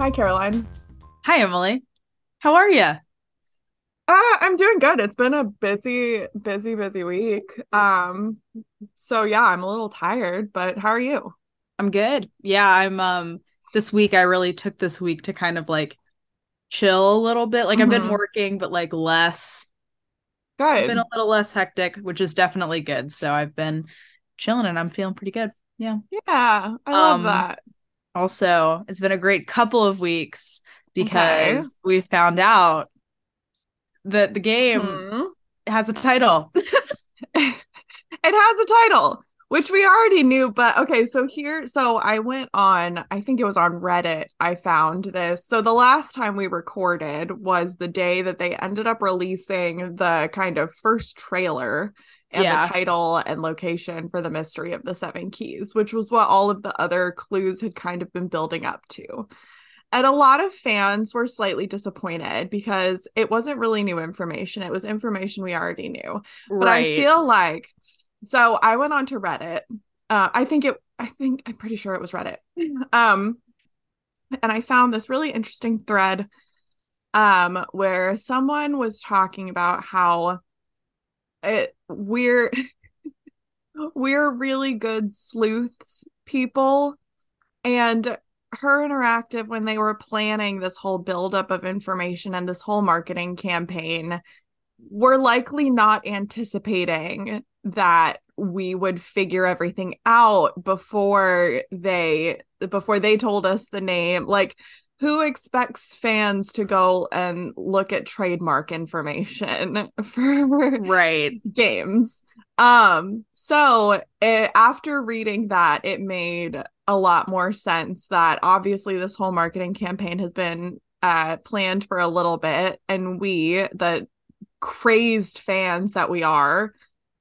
Hi, Caroline. Hi, Emily. How are you? Uh, I'm doing good. It's been a busy, busy, busy week. Um, so yeah, I'm a little tired, but how are you? I'm good. Yeah, I'm um this week I really took this week to kind of like chill a little bit. Like I've been Mhm. working, but like less I've been a little less hectic, which is definitely good. So I've been chilling and I'm feeling pretty good. Yeah. Yeah, I love Um that. Also, it's been a great couple of weeks Okay. because we found out that the game Hmm. has a title. It has a title, which we already knew, but okay, so here, so I went on, I think it was on Reddit, I found this. So the last time we recorded was the day that they ended up releasing the kind of first trailer and Yeah. the title and location for the Mystery of the Seven Keys, which was what all of the other clues had kind of been building up to. And a lot of fans were slightly disappointed because it wasn't really new information. It was information we already knew but I feel like so I went on to Reddit. Uh, I think it. I think I'm pretty sure it was Reddit. Um, and I found this really interesting thread. Um, where someone was talking about how it we're we're really good sleuths people, and her interactive when they were planning this whole buildup of information and this whole marketing campaign we're likely not anticipating that we would figure everything out before they before they told us the name. Like who expects fans to go and look at trademark information for Right. games? Um so it, after reading that it made a lot more sense that obviously this whole marketing campaign has been uh planned for a little bit and we the crazed fans that we are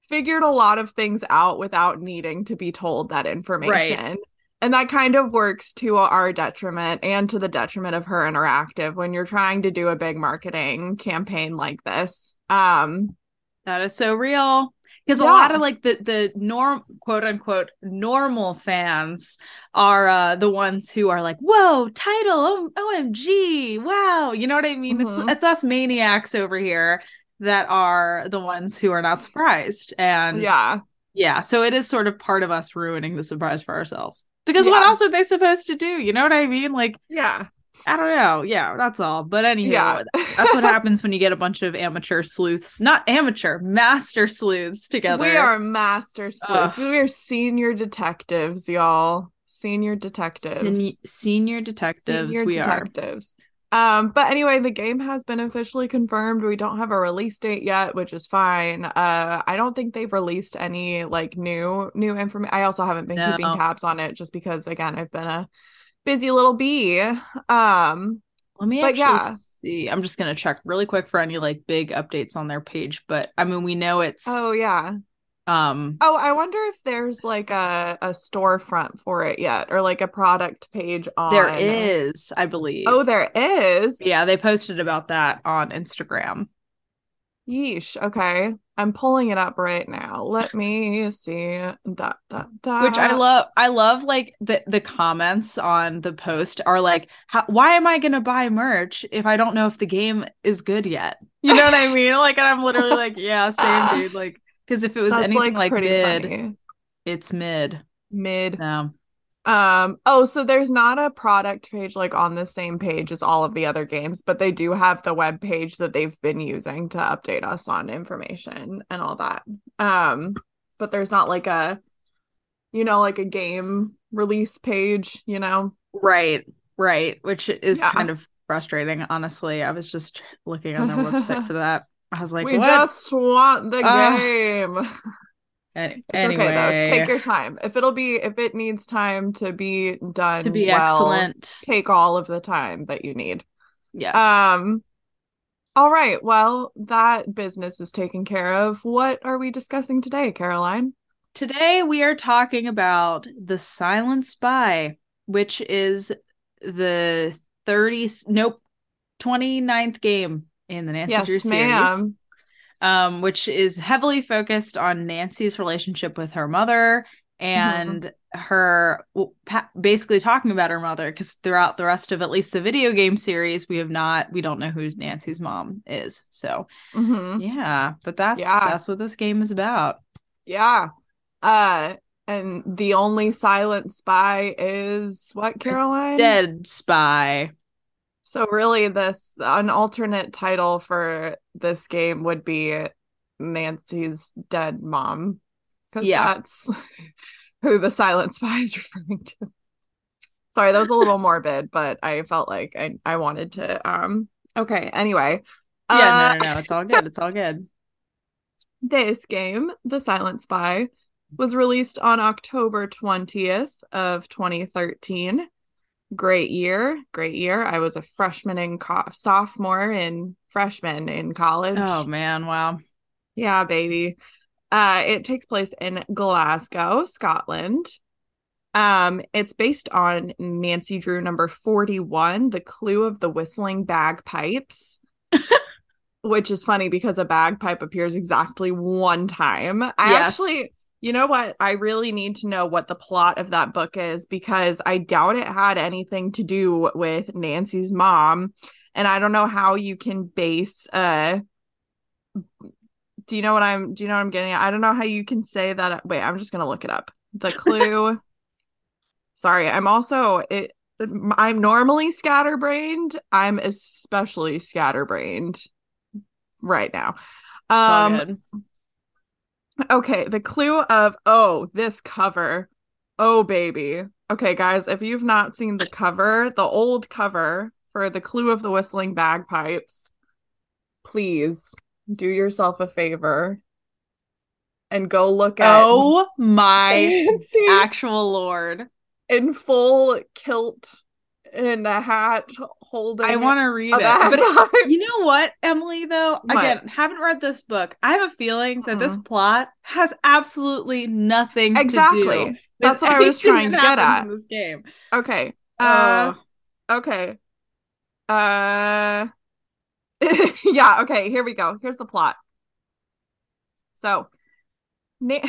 figured a lot of things out without needing to be told that information and that kind of works to our detriment and to the detriment of her interactive when you're trying to do a big marketing campaign like this um That is so real. Because a lot of like the the norm quote unquote normal fans are uh the ones who are like, whoa, title, OMG, wow. You know what I mean? It's Mhm. it's us maniacs over here that are the ones who are not surprised. And yeah yeah, so it is sort of part of us ruining the surprise for ourselves. Because what else are they supposed to do? You know what I mean? Like, yeah I don't know. Yeah, that's all. But anywho, yeah that's what happens when you get a bunch of amateur sleuths, not amateur, master sleuths together. we are master sleuths Ugh. we are senior detectives y'all senior detectives Sen- senior detectives. Senior we detectives. Um, but anyway, the game has been officially confirmed. We don't have a release date yet, which is fine. Uh, I don't think they've released any like new new information. I also haven't been No. keeping tabs on it just because again, I've been a busy little bee. Um. Let me but actually yeah. see. I'm just gonna check really quick for any like big updates on their page. But I mean, we know it's oh yeah. Um Oh, I wonder if there's like a a storefront for it yet, or like a product page on. there is, I believe. Oh, there is. Yeah, they posted about that on Instagram. Yeesh. Okay. I'm pulling it up right now. Let me see. Dot, dot, dot. which I love. I love like the the comments on the post are like, How, "Why am I gonna buy merch if I don't know if the game is good yet?" You know what I mean? Like, and I'm literally like, "Yeah, same, dude." Like, because if it was That's anything like, pretty mid, funny. it's mid. Mid. So Um, oh, so there's not a product page like on the same page as all of the other games, but they do have the web page that they've been using to update us on information and all that. Um, but there's not like a you know, like a game release page, you know. right, right, which is Yeah. kind of frustrating. Honestly, I was just looking on their website for that. I was like, we "What?" just want the Ah. game. It's anyway, okay though. Take your time. If it'll be if it needs time to be done to be well, excellent. take all of the time that you need. Yes. Um all right. Well, that business is taken care of. What are we discussing today, Caroline? Today we are talking about The Silent Spy, which is the 30 nope 29th game in the Nancy Drew series. ma'am. Um, which is heavily focused on Nancy's relationship with her mother and her basically talking about her mother because throughout the rest of at least the video game series we have not we don't know who nancy's mom is so mm-hmm. yeah but that's yeah. that's what this game is about yeah uh and the only silent spy is what caroline dead spy so really this an alternate title for this game would be nancy's dead mom because yeah. that's who the silent spy is referring to. Sorry, that was a little morbid, but I felt like I, I wanted to um okay, anyway. Yeah, uh, no, no, no, it's all good. It's all good. This game, The Silent Spy, was released on October 20th of 2013. Great year, great year. I was a freshman in co- sophomore and freshman in college. Oh man, wow. Yeah, baby. Uh, it takes place in Glasgow, Scotland. Um, it's based on Nancy Drew number 41, The Clue of the Whistling Bagpipes. which is funny because a bagpipe appears exactly one time. I yes. actually, you know what? I really need to know what the plot of that book is because I doubt it had anything to do with Nancy's mom. And I don't know how you can base a do you know what I'm do you know what I'm getting at? I don't know how you can say that wait, I'm just gonna look it up. The clue. Sorry, I'm also it I'm normally scatterbrained. I'm especially scatterbrained right now. Um Okay, the clue of oh, this cover. Oh baby. Okay, guys, if you've not seen the cover, the old cover for the clue of the whistling bagpipes, please do yourself a favor and go look at oh my actual lord in full kilt and a hat holding I want to read it. But you know what, Emily though? What? Again, haven't read this book. I have a feeling that mm. this plot has absolutely nothing exactly. to do. Exactly that's what I was trying to get at in this game. Okay. Uh, uh okay. Uh yeah, okay, here we go. Here's the plot. So, Na-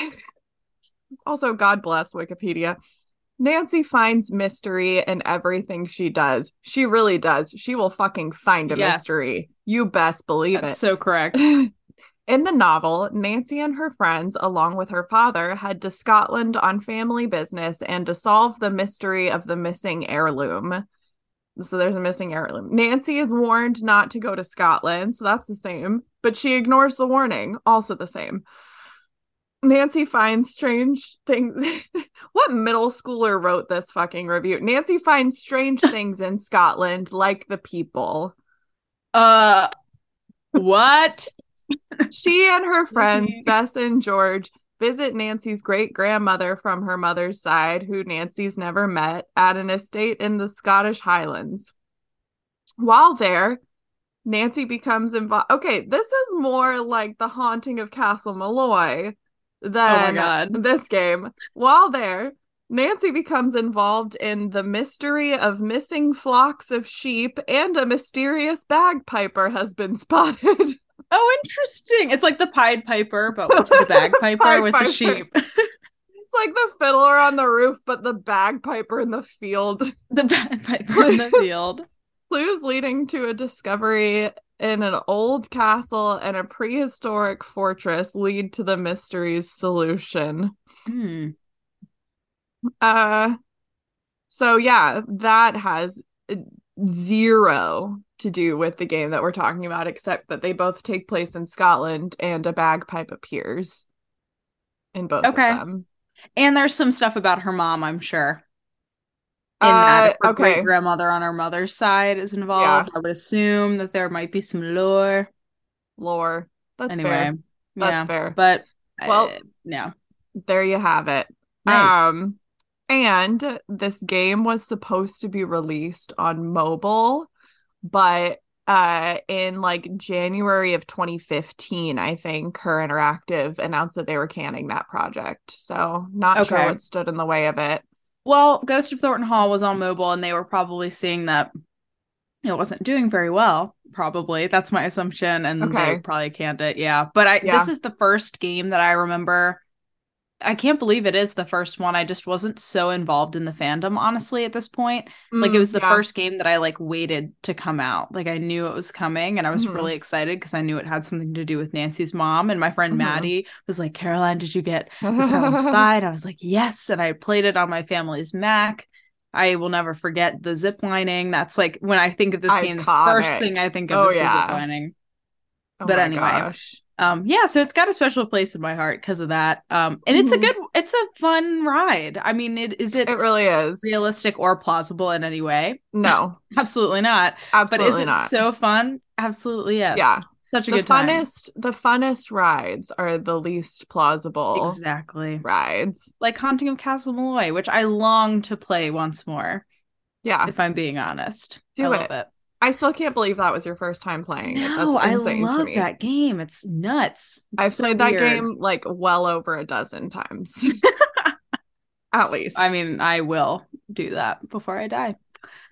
also, God bless Wikipedia. Nancy finds mystery in everything she does. She really does. She will fucking find a yes. mystery. You best believe it. That's it. So correct. In the novel, Nancy and her friends, along with her father, head to Scotland on family business and to solve the mystery of the missing heirloom. So there's a missing heirloom. Nancy is warned not to go to Scotland, so that's the same, but she ignores the warning, also the same. Nancy finds strange things. what middle schooler wrote this fucking review? Nancy finds strange things in Scotland, like the people. Uh, what? she and her friends, Bess and George, visit Nancy's great grandmother from her mother's side, who Nancy's never met, at an estate in the Scottish Highlands. While there, Nancy becomes involved. Okay, this is more like the haunting of Castle Malloy Oh than oh this game. While there, Nancy becomes involved in the mystery of missing flocks of sheep, and a mysterious bagpiper has been spotted. Oh, interesting. It's like the Pied Piper, but with the bagpiper with Piper. the sheep. it's like the fiddler on the roof, but the bagpiper in the field. The bagpiper in the field. Clues leading to a discovery in an old castle and a prehistoric fortress lead to the mystery's solution. Hmm. Uh so yeah, that has zero to do with the game that we're talking about, except that they both take place in Scotland and a bagpipe appears in both okay. of them. And there's some stuff about her mom, I'm sure. In uh, that okay. great grandmother on her mother's side is involved. Yeah. I would assume that there might be some lore. Lore. That's anyway, fair. That's yeah. fair. But well, uh, yeah. There you have it. Nice. Um and this game was supposed to be released on mobile, but uh in like January of 2015, I think Her Interactive announced that they were canning that project. So not okay. sure what stood in the way of it. Well, Ghost of Thornton Hall was on mobile and they were probably seeing that it wasn't doing very well. Probably. That's my assumption. And okay. they probably canned it. Yeah. But I yeah. this is the first game that I remember I can't believe it is the first one. I just wasn't so involved in the fandom, honestly, at this point. like it Mm, was the yeah. first game that I like waited to come out. Like I knew it was coming and I was Mhm. really excited because I knew it had something to do with Nancy's mom. And my friend Mhm. Maddie was like, Caroline, did you get the Silent Spy? And I was like, yes. And I played it on my family's Mac. I will never forget the zip lining. That's like when I think of this game, the first thing I think of Oh, is the zip lining. Oh but anyway. gosh. Um, yeah, so it's got a special place in my heart because of that. Um, and it's a Mhm. good, it's a fun ride. I mean, it is it, It really is. realistic or plausible in any way? No, Absolutely not. absolutely But is it not. so fun? Absolutely yes. Yeah. such a the good time. funnest, the funnest rides are the least plausible Exactly. rides. Like Haunting of Castle Malloy, which I long to play once more. Yeah, If I'm being honest, Do it. it. I still can't believe that was your first time playing it. No, That's I insane to love me. that game. It's nuts. It's I've so played that weird. game like well over a dozen times. At least. I mean, I will do that before I die.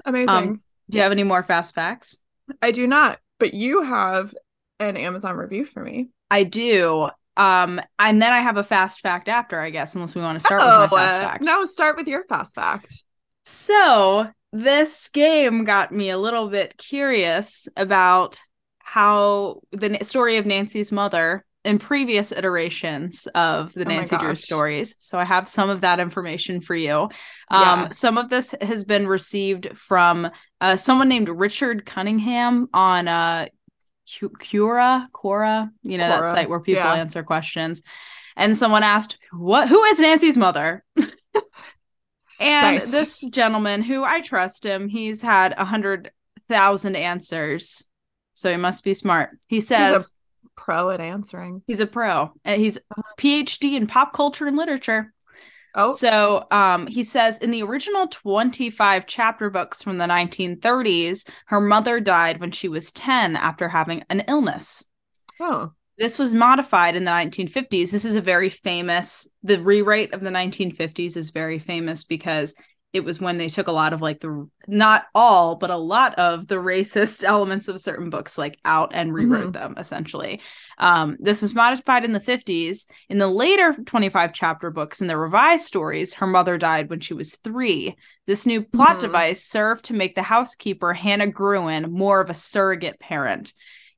amazing. um, Do you have any more fast facts? I do not, but you have an Amazon review for me. I do. Um, and then I have a fast fact after, I guess, unless we want to start oh, with my fast uh, fact. no, start with your fast fact. So this game got me a little bit curious about how the story of Nancy's mother in previous iterations of the Oh Nancy Drew stories. So I have some of that information for you. Um, Yes. Some of this has been received from uh, someone named Richard Cunningham on uh, Cu- Cura, Quora, you know, Quora, that site where people yeah. answer questions. And someone asked, "What? Who is Nancy's mother?" and Nice. this gentleman, who I trust him, he's had a hundred thousand answers, so he must be smart. He says Pro at answering. he's a pro, and he's PhD in pop culture and literature. Oh, So um, he says in the original 25 chapter books from the 1930s, her mother died when she was 10 after having an illness. oh, This was modified in the 1950s. This is a very famous, the rewrite of the 1950s is very famous because it was when they took a lot of like the, not all, but a lot of the racist elements of certain books like out and rewrote them essentially. Um, this was modified in the 50s. In the later 25 chapter books, in the revised stories, her mother died when she was three. This new plot Mhm. device served to make the housekeeper, Hannah Gruen, more of a surrogate parent.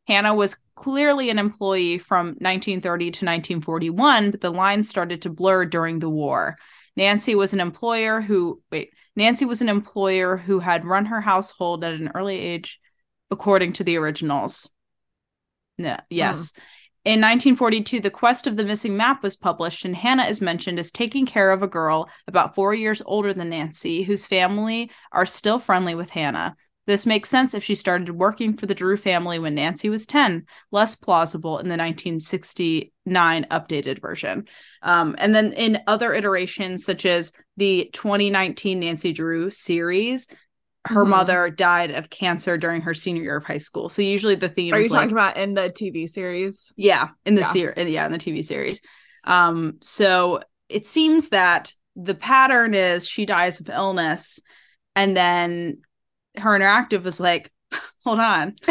Hannah was clearly an employee from 1930 to 1941, but the lines started to blur during the war. Nancy was an employer who, wait, Nancy was an employer who had run her household at an early age, according to the originals. No, yes. Hmm. In 1942, The Quest of the Missing Map was published, and Hannah is mentioned as taking care of a girl about four years older than Nancy, whose family are still friendly with Hannah. This makes sense if she started working for the Drew family when Nancy was 10, less plausible in the 1969 updated version. Um, and then in other iterations, such as the 2019 Nancy Drew series, her Mhm. mother died of cancer during her senior year of high school. So usually the theme are you like, talking about in the TV series? yeah, in the Yeah. series, yeah, in the TV series. Um, so it seems that the pattern is she dies of illness, and then her interactive was like, hold on,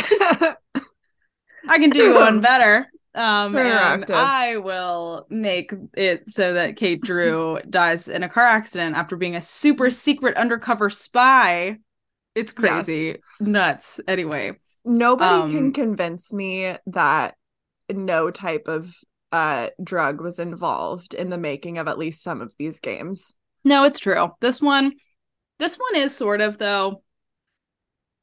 I can do one better. Um, and interactive. I will make it so that Kate Drew dies in a car accident after being a super secret undercover spy. It's crazy, nuts. Anyway, Nobody can Um, convince me that no type of uh drug was involved in the making of at least some of these games. no, it's true. This one, this one is sort of though.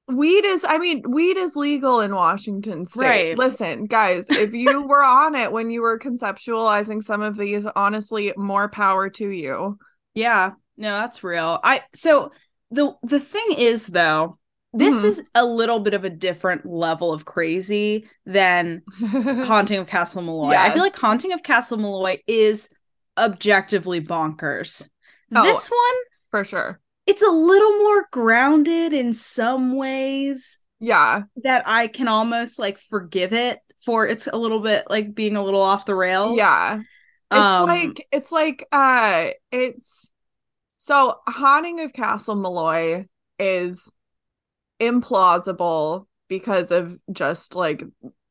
Weed is I mean, weed is legal in Washington state. Right. Listen, guys, if you were on it when you were conceptualizing some of these, honestly, more power to you. Yeah, no, that's real. I so the the thing is though, this Mhm. is a little bit of a different level of crazy than Haunting of Castle Malloy. I feel like Haunting of Castle Malloy is objectively bonkers. Oh. This one, For sure. It's a little more grounded in some ways Yeah. that I can almost like forgive it for it's a little bit like being a little off the rails. Yeah. It's Um, like it's like uh it's so haunting of Castle Malloy is implausible because of just like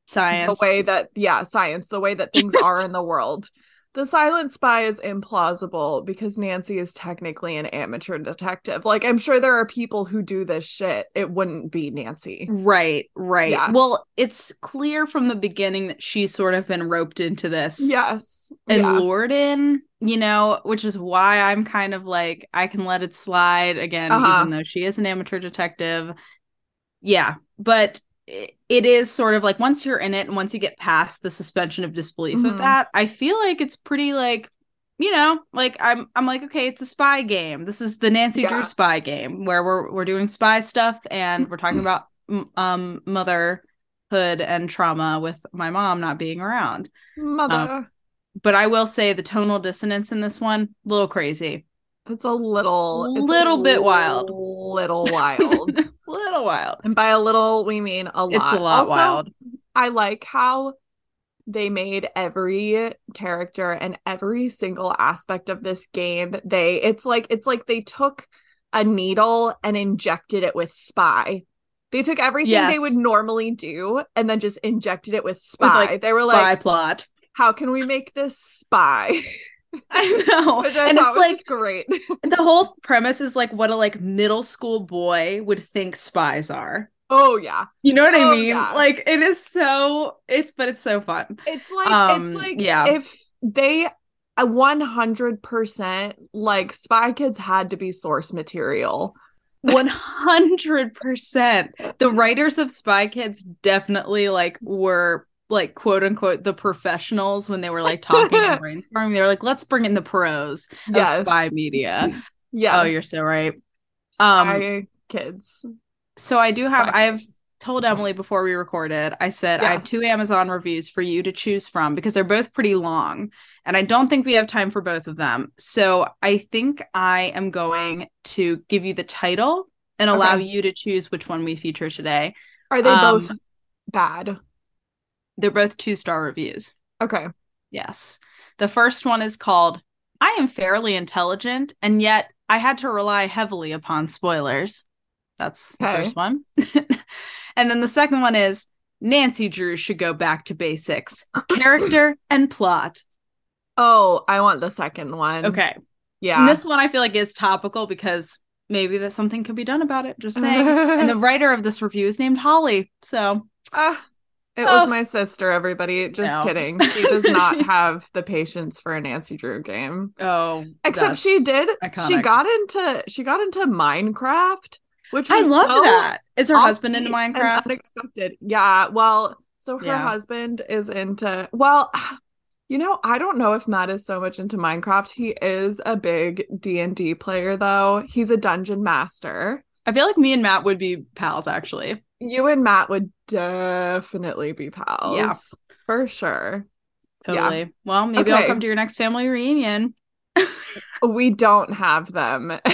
science. the way that yeah, science, the way that things are in the world. The silent spy is implausible because Nancy is technically an amateur detective. Like I'm sure there are people who do this shit. It wouldn't be Nancy. Right, right. Yeah. Well, it's clear from the beginning that she's sort of been roped into this. Yes. And yeah. lured in, you know, which is why I'm kind of like, I can let it slide again, Uh-huh. even though she is an amateur detective. Yeah. But it is sort of like once you're in it and once you get past the suspension of disbelief Mhm. of that, I feel like it's pretty like, you know, like I'm I'm like, okay, it's a spy game. This is the Nancy Yeah. Drew spy game where we're we're doing spy stuff and we're talking about um motherhood and trauma with my mom not being around. Mother. But I will say the tonal dissonance in this one, a little crazy. It's a little it's a Little bit wild. Little wild. little wild. and by a little we mean a lot. It's a lot Also, wild. I like how they made every character and every single aspect of this game they it's like it's like they took a needle and injected it with spy. They took everything they would normally do and then just injected it with With, spy. like, they were like spy like, plot. how can we make this spy? I know. And it's like great. the whole premise is like what a like middle school boy would think spies are. oh yeah. You know what Oh, I mean? yeah. Like it is so it's but it's so fun. It's like Um, it's like yeah. if they a 100% like Spy Kids had to be source material. 100%. The writers of Spy Kids definitely like were like quote unquote the professionals when they were like talking and brainstorming. They were like, let's bring in the pros of Yes. spy media. yeah. Oh, you're so right. um, Spy Kids. So I do have Spy I have Kids. told Emily before we recorded, I said I have two Amazon reviews for you to choose from because they're both pretty long. And I don't think we have time for both of them. So I think I am going to give you the title and allow Okay. you to choose which one we feature today. Are they um, both bad? They're both two star reviews. Okay. Yes. The first one is called I am fairly intelligent, and yet I had to rely heavily upon spoilers. That's the Okay. first one. and then the second one is Nancy Drew should go back to basics character and plot. Oh, I want the second one. Okay. Yeah. And this one I feel like is topical because maybe that something could be done about it. Just saying. and the writer of this review is named Holly. So Ah, it Oh. was my sister, everybody. Just No. kidding. She does not have the patience for a Nancy Drew game. oh Except she did. She got into she got into Minecraft, which I love so that. Is her husband into Minecraft? Unexpected. Yeah. Well, so her Yeah. husband is into well, you know, I don't know if Matt is so much into Minecraft. He is a big D and D player, though. He's a dungeon master. I feel like me and Matt would be pals actually. You and Matt would definitely be pals. Yeah. for sure. Yeah. Totally. Well, maybe I'll come to your next family reunion. We don't have them.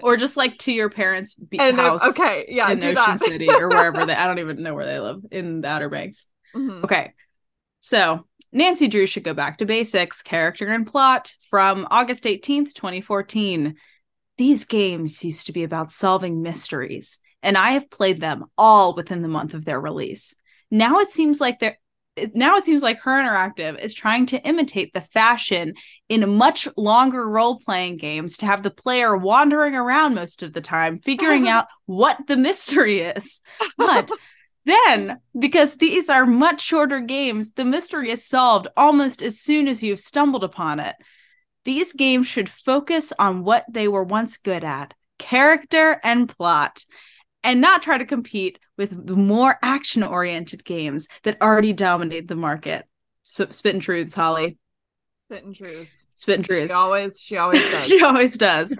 Or just like to your parents' be- and if- house okay, yeah, in do Ocean that. City or wherever they I don't even know where they live in the Outer Banks. Mhm. Okay. So Nancy Drew should go back to basics, character and plot from August 18th, 2014. These games used to be about solving mysteries, and I have played them all within the month of their release. Now it seems like they're now it seems like her interactive is trying to imitate the fashion in much longer role-playing games to have the player wandering around most of the time figuring out what the mystery is but then, because these are much shorter games, the mystery is solved almost as soon as you've stumbled upon it. These games should focus on what they were once good at character and plot, and not try to compete with the more action oriented games that already dominate the market. So, spit and truths, Holly. Spit and truths. Spit and She truths. always, she always does. she always does.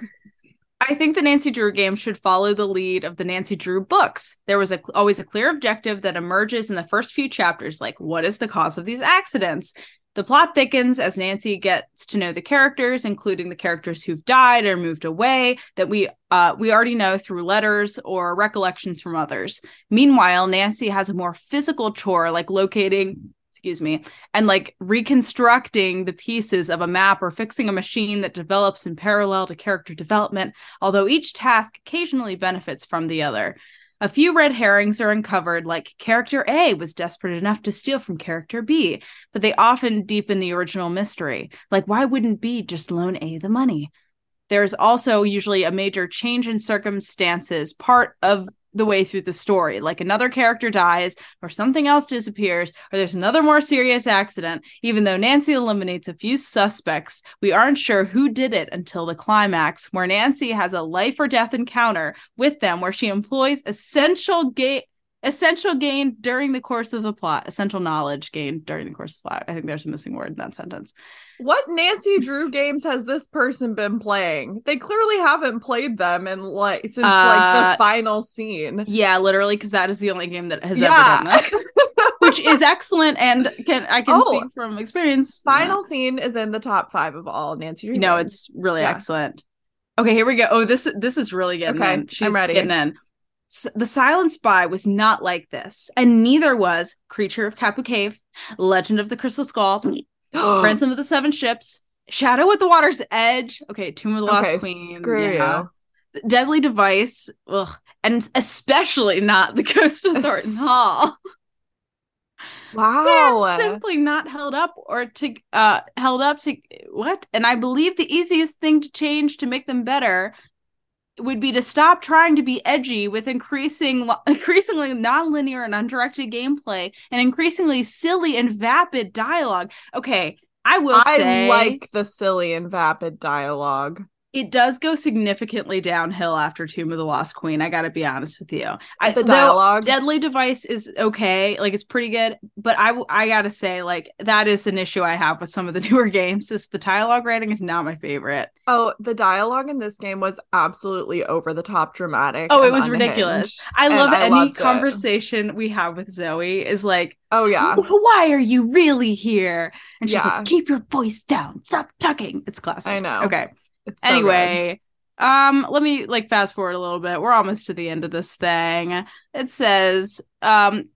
I think the Nancy Drew game should follow the lead of the Nancy Drew books. There was a, always a clear objective that emerges in the first few chapters, like what is the cause of these accidents? The plot thickens as Nancy gets to know the characters, including the characters who've died or moved away that we uh, we already know through letters or recollections from others. Meanwhile, Nancy has a more physical chore like locating excuse me, and like reconstructing the pieces of a map or fixing a machine that develops in parallel to character development, although each task occasionally benefits from the other. A few red herrings are uncovered, like character A was desperate enough to steal from character B, but they often deepen the original mystery. Like, why wouldn't B just loan A the money? There's also usually a major change in circumstances, part of the way through the story. Like another character dies, or something else disappears, or there's another more serious accident. Even though Nancy eliminates a few suspects, we aren't sure who did it until the climax, where Nancy has a life or death encounter with them, where she employs essential gate essential gain during the course of the plot essential knowledge gained during the course of the plot i think there's a missing word in that sentence what nancy drew games has this person been playing they clearly haven't played them in like since uh, like the final scene yeah literally because that is the only game that has yeah. ever done this which is excellent and can i can oh, speak from experience final yeah. scene is in the top five of all nancy drew you know games. it's really yeah. excellent okay here we go oh this this is really getting okay, in. she's I'm ready. getting in the Silent Spy was not like this, and neither was Creature of Kapu Cave, Legend of the Crystal Skull, Ransom of the Seven Ships, Shadow at the Water's Edge. Okay, Tomb of the Lost okay, Queen. Screw yeah. you. Deadly Device. Ugh. And especially not the Ghost of Thornton Hall. Wow. They're simply not held up or to uh held up to what? And I believe the easiest thing to change to make them better would be to stop trying to be edgy with increasing increasingly non-linear and undirected gameplay and increasingly silly and vapid dialogue. Okay, I will I say like the silly and vapid dialogue it does go significantly downhill after Tomb of the Lost Queen. I got to be honest with you. I, the dialogue, Deadly Device is okay, like it's pretty good, but I I gotta say, like that is an issue I have with some of the newer games. Is the dialogue writing is not my favorite. Oh, the dialogue in this game was absolutely over the top dramatic. Oh, it was unhinged, ridiculous. I love I any conversation it. we have with Zoe is like, oh yeah, why are you really here? And she's yeah. like, keep your voice down, stop talking. It's classic. I know. Okay. So anyway, good. um, let me like fast forward a little bit. We're almost to the end of this thing. It says, um,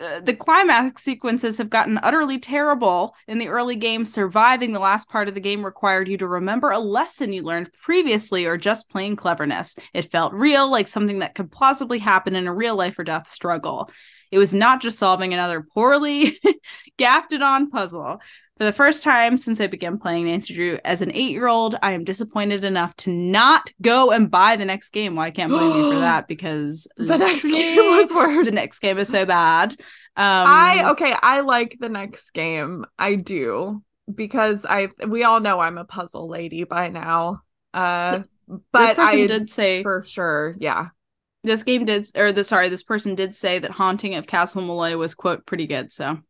uh, the climax sequences have gotten utterly terrible in the early game. Surviving the last part of the game required you to remember a lesson you learned previously or just plain cleverness. It felt real, like something that could possibly happen in a real life or death struggle. It was not just solving another poorly gaffed on puzzle. For the first time since I began playing Nancy Drew as an eight year old, I am disappointed enough to not go and buy the next game. Well, I can't blame you for that because the next game was worse. The next game is so bad. Um, I okay, I like the next game. I do because I we all know I'm a puzzle lady by now. Uh, but this person I did say for sure, yeah. This game did, or the sorry, this person did say that Haunting of Castle Malloy was quote pretty good. So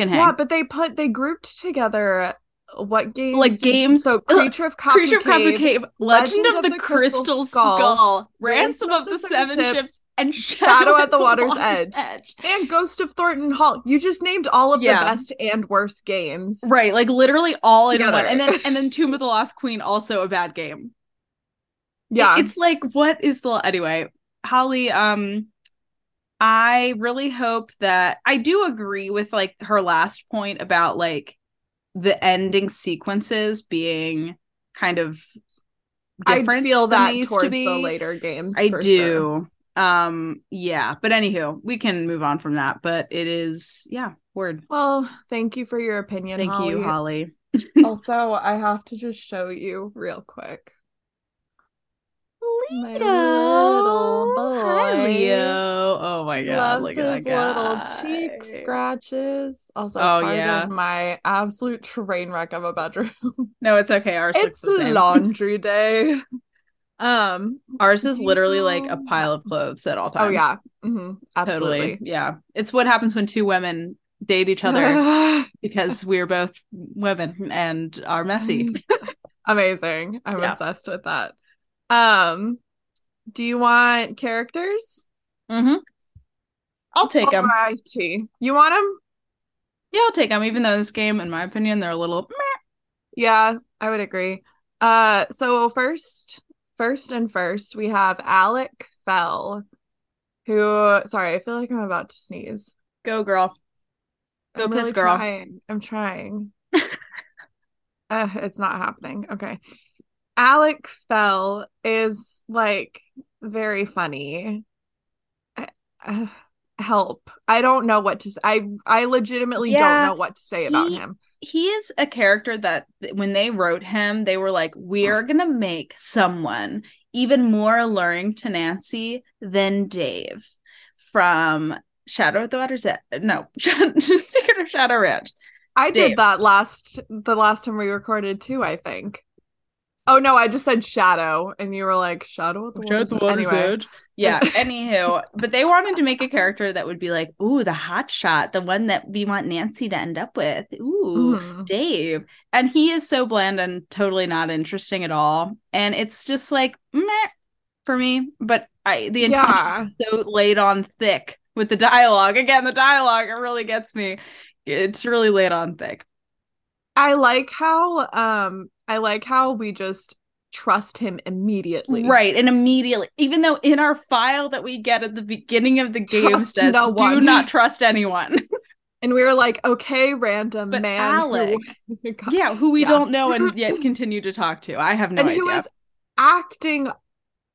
can hang. Yeah, but they put they grouped together what games? Like games. So Creature of Kapu Creature of Cave, Cave, Legend, Legend of, of, the, Crystal, Crystal Skull, Skull, Ransom of, of the, Seven Ships, Ships and Shadow, Shadow at the, the Water's, Water's Edge. Edge. and Ghost of Thornton Hall. You just named all of yeah. the best and worst games. Right, like literally all Together. in one. And then and then Tomb of the Lost Queen also a bad game. Yeah. It, it's like what is the anyway, Holly um I really hope that I do agree with like her last point about like the ending sequences being kind of different. I feel that towards to the later games. I do. Sure. Um yeah, but anywho, we can move on from that, but it is yeah, word. Well, thank you for your opinion. Thank Holly. you, Holly. also, I have to just show you real quick. Leo. My little boy. Hi, Leo. Oh my god. Loves his little cheek scratches. Also, oh, part yeah. of my absolute train wreck of a bedroom. No, it's okay. Ours it's laundry day. Um, ours is literally like a pile of clothes at all times. Oh yeah, mm-hmm. absolutely. Totally. Yeah, it's what happens when two women date each other because we're both women and are messy. Amazing. I'm yeah. obsessed with that. Um, do you want characters? Mm-hmm. I'll take them. Alrighty. You want them? Yeah, I'll take them. Even though this game, in my opinion, they're a little. Meh. Yeah, I would agree. Uh, so first, first and first, we have Alec Fell, who. Sorry, I feel like I'm about to sneeze. Go, girl. Go, I'm piss, really girl. Trying. I'm trying. uh, it's not happening. Okay. Alec Fell is like very funny. uh, help. I don't know what to say. I I legitimately Yeah, don't know what to say about him. he is a character that when they wrote him, they were like, we're gonna make someone even more alluring to Nancy than Dave from Shadow of the Water's Edge. No, Secret of Shadow Ranch. I Dave. did that last the last time we recorded too, I think. Oh no, I just said shadow and you were like shadow at the water's edge. Anyway, Yeah, anywho, but they wanted to make a character that would be like, ooh, the hot shot, the one that we want Nancy to end up with. Ooh, mhm. Dave. And he is so bland and totally not interesting at all. And it's just like meh for me. But I the intention Yeah. is so laid on thick with the dialogue. Again, the dialogue, it really gets me. It's really laid on thick. I like how um I like how we just trust him immediately. Right. And immediately, even though in our file that we get at the beginning of the game Trust says no do one." not trust anyone. And we were like, okay, random But man. who- yeah, who we Yeah. don't know and yet continue to talk to. I have no and idea. who is acting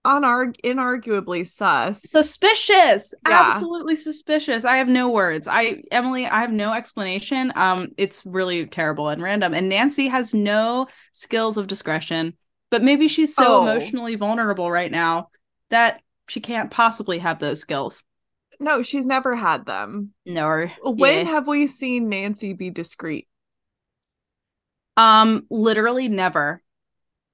unarg inarguably sus. suspicious Yeah. absolutely suspicious i have no words i emily i have no explanation um it's really terrible and random and nancy has no skills of discretion but maybe she's so Oh. emotionally vulnerable right now that she can't possibly have those skills No, she's never had them. no When yeah. have we seen Nancy be discreet? um literally never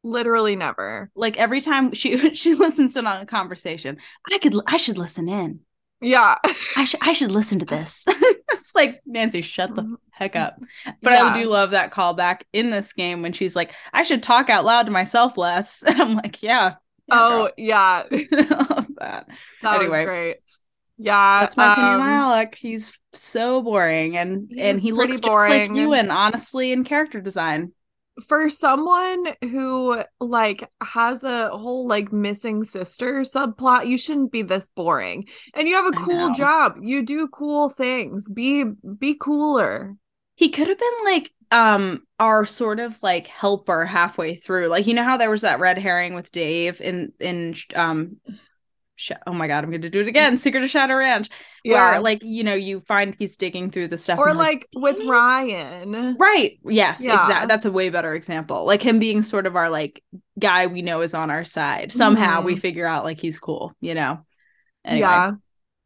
Literally never. like every time she she listens in on a conversation i could i should listen in Yeah. i should i should listen to this it's like nancy shut the heck up But Yeah. I do love that callback in this game when she's like, I should talk out loud to myself less. And I'm like, yeah. yeah, Oh, yeah. girl. I love that. That Anyway. was great. Yeah. That's my opinion on um, Alec. He's so boring and and he looks pretty just like you. And honestly, in character design. For someone who like has a whole like missing sister subplot you shouldn't be this boring. And you have a cool job. You do cool things. Be be cooler. He could have been like um our sort of like helper halfway through. Like you know how there was that red herring with Dave in in um oh my god, I'm going to do it again. Secret of Shadow Ranch. yeah Where like, you know, you find he's digging through the stuff or you're like with ryan Right. Yes, Yeah. exactly. That's a way better example. Like him being sort of our like guy we know is on our side. Somehow we figure out like he's cool, you know. Anyway, yeah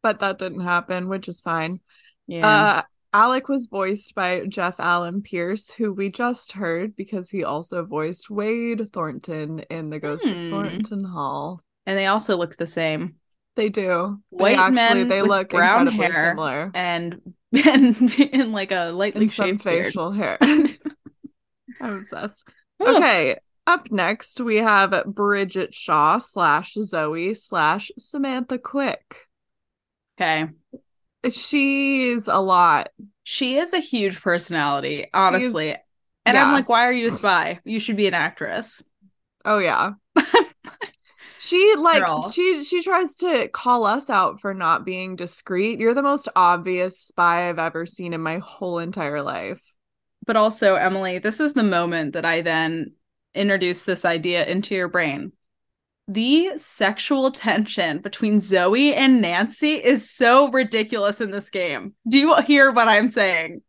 but that didn't happen which is fine yeah. uh alec was voiced by jeff allen pierce who we just heard because he also voiced wade thornton in the ghost Hmm. of thornton hall and they also look the same. They do. White they actually men they with look brown incredibly hair similar. And and in like a lightly And shaved beard. facial hair. I'm obsessed. Okay. Up next, we have Bridget Shaw slash Zoe slash Samantha Quick. Okay. She's a lot. She is a huge personality, honestly. She's- and I'm like, why are you a spy? You should be an actress. Oh yeah. She like Girl. she she tries to call us out for not being discreet. You're the most obvious spy I've ever seen in my whole entire life. But also, Emily, this is the moment that I then introduce this idea into your brain. The sexual tension between Zoe and Nancy is so ridiculous in this game. Do you hear what I'm saying?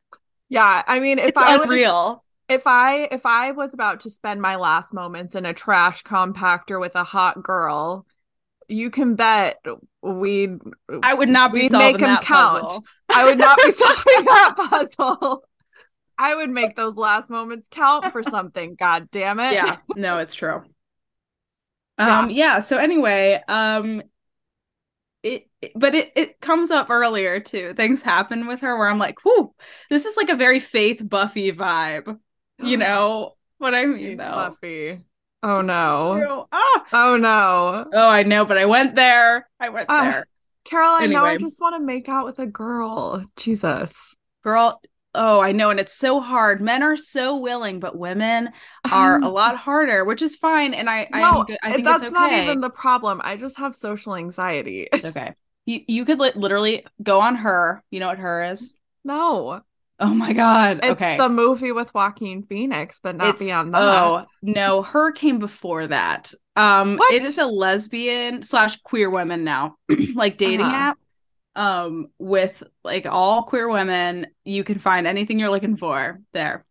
Yeah, I mean, if it's I was, unreal. If I if I was about to spend my last moments in a trash compactor with a hot girl, you can bet we'd I would not be solving that count. puzzle. I would not be solving that puzzle. I would make those last moments count for something. God damn it! yeah no it's true um yeah so anyway um it it- but it it comes up earlier too things happen with her where i'm like whoo this is like a very faith buffy vibe you know what i mean though Buffy. Oh no! Ah! Oh no! oh i know but i went there i went Ah. there Caroline, now I Anyway. just want to make out with a girl. Jesus. girl oh i know and it's so hard men are so willing but women are a lot harder which is fine and i i, no, good. I think that's it's not even the problem. I just have social anxiety. It's okay. You you could li- literally go on her. You know what her is? no, Oh my god. it's okay. the movie with Joaquin Phoenix, but not It's- beyond that. Oh no, her came before that. Um, What? it is a lesbian slash queer woman now, like dating Uh-huh. app. um with like all queer women. You can find anything you're looking for there.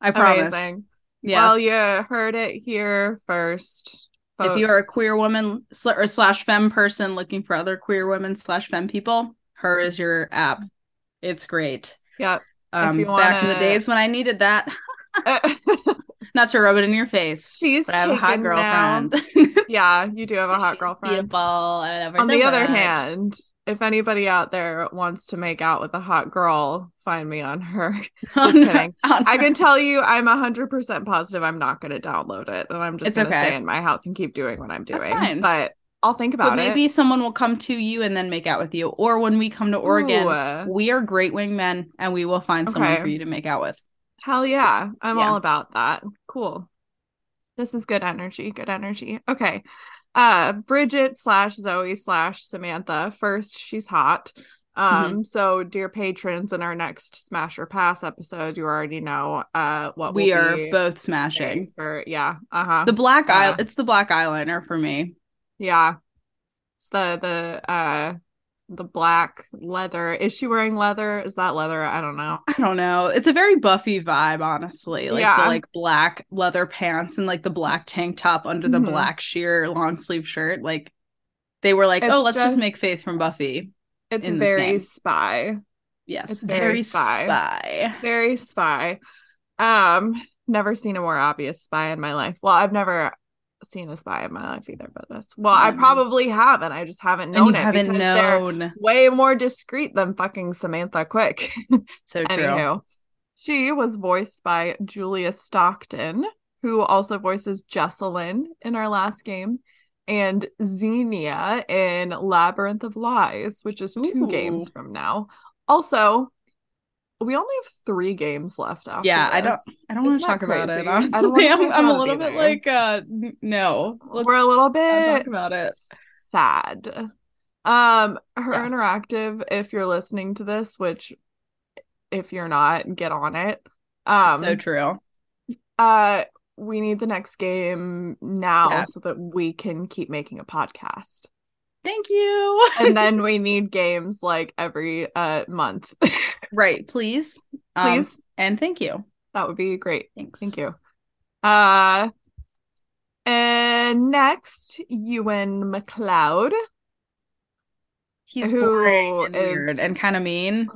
I promise. Amazing. Yes. Well, you heard it here first. if you are a queer woman sl- or slash femme person looking for other queer women slash femme people, her is your app. It's great. Yep. Um, you back in the days when I needed that, not to rub it in your face, She's but I have a hot girlfriend. Yeah, you do have a hot She's girlfriend. Beautiful. Her On the other much. hand, if anybody out there wants to make out with a hot girl, find me on her. Just kidding. I can tell you, I'm 100% positive I'm not going to download it. And I'm just going to okay. stay in my house and keep doing what I'm doing. fine. But I'll think about maybe it. Maybe someone will come to you and then make out with you. Or when we come to Oregon, Ooh, we are great wingmen and we will find someone for you to make out with. hell yeah. I'm Yeah. all about that. Cool. This is good energy. Good energy. Okay. Uh Bridget slash Zoe slash Samantha. First, she's hot. Um, Mm-hmm. so dear patrons, in our next Smash or Pass episode, you already know uh what we are both smashing. for yeah, uh-huh. The black eye Yeah. it's the black eyeliner for me. Yeah. It's the the uh the black leather. Is she wearing leather? Is that leather? I don't know. I don't know. It's a very buffy vibe, honestly. Like the Yeah. like black leather pants and like the black tank top under the Mhm. black sheer long sleeve shirt. Like they were like, oh, let's just, make Faith from Buffy. It's very spy. Yes, It's very spy. spy. Very spy. Um, never seen a more obvious spy in my life. Well, I've never seen a spy in my life either, but that's well, I Mhm. probably haven't. I just haven't known it haven't because they're known. way more discreet than fucking Samantha Quick. So true. Anywho, she was voiced by Julia Stockton, who also voices Jesselyn in our last game, and Xenia in Labyrinth of Lies, which is two Ooh. games from now. Also, we only have three games left after. Yeah, I don't. I don't want to talk about it. honestly i'm, I'm a little bit either. like uh no. We're a little bit talk about it. sad. Um, her Yeah. interactive, if you're listening to this, which if you're not, get on it. Um, so true. uh, we need the next game now so that we can keep making a podcast. Thank you. And then we need games like every uh month. right, please. Um, Please. and thank you. that would be great. Thanks. Thank you. Uh and next, Ewan McLeod. He's Who boring and weird and kind of mean, but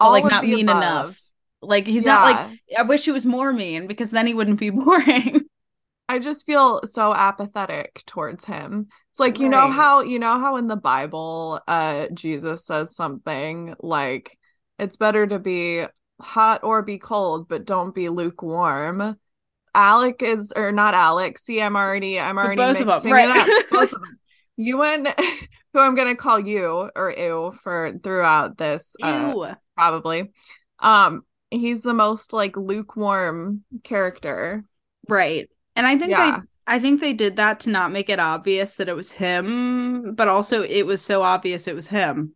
All like not mean above. enough. Like he's not like I wish he was more mean because then he wouldn't be boring. I just feel so apathetic towards him. It's like you know how you know how in the Bible uh Jesus says something like it's better to be hot or be cold, but don't be lukewarm. Alec is or not Alec. See, I'm already I'm already both mixing right. it up. Both of them. Ewan, who I'm gonna call you or ew for throughout this uh, probably. Um, he's the most like lukewarm character. Right. And I think Yeah. they I think they did that to not make it obvious that it was him, but also it was so obvious it was him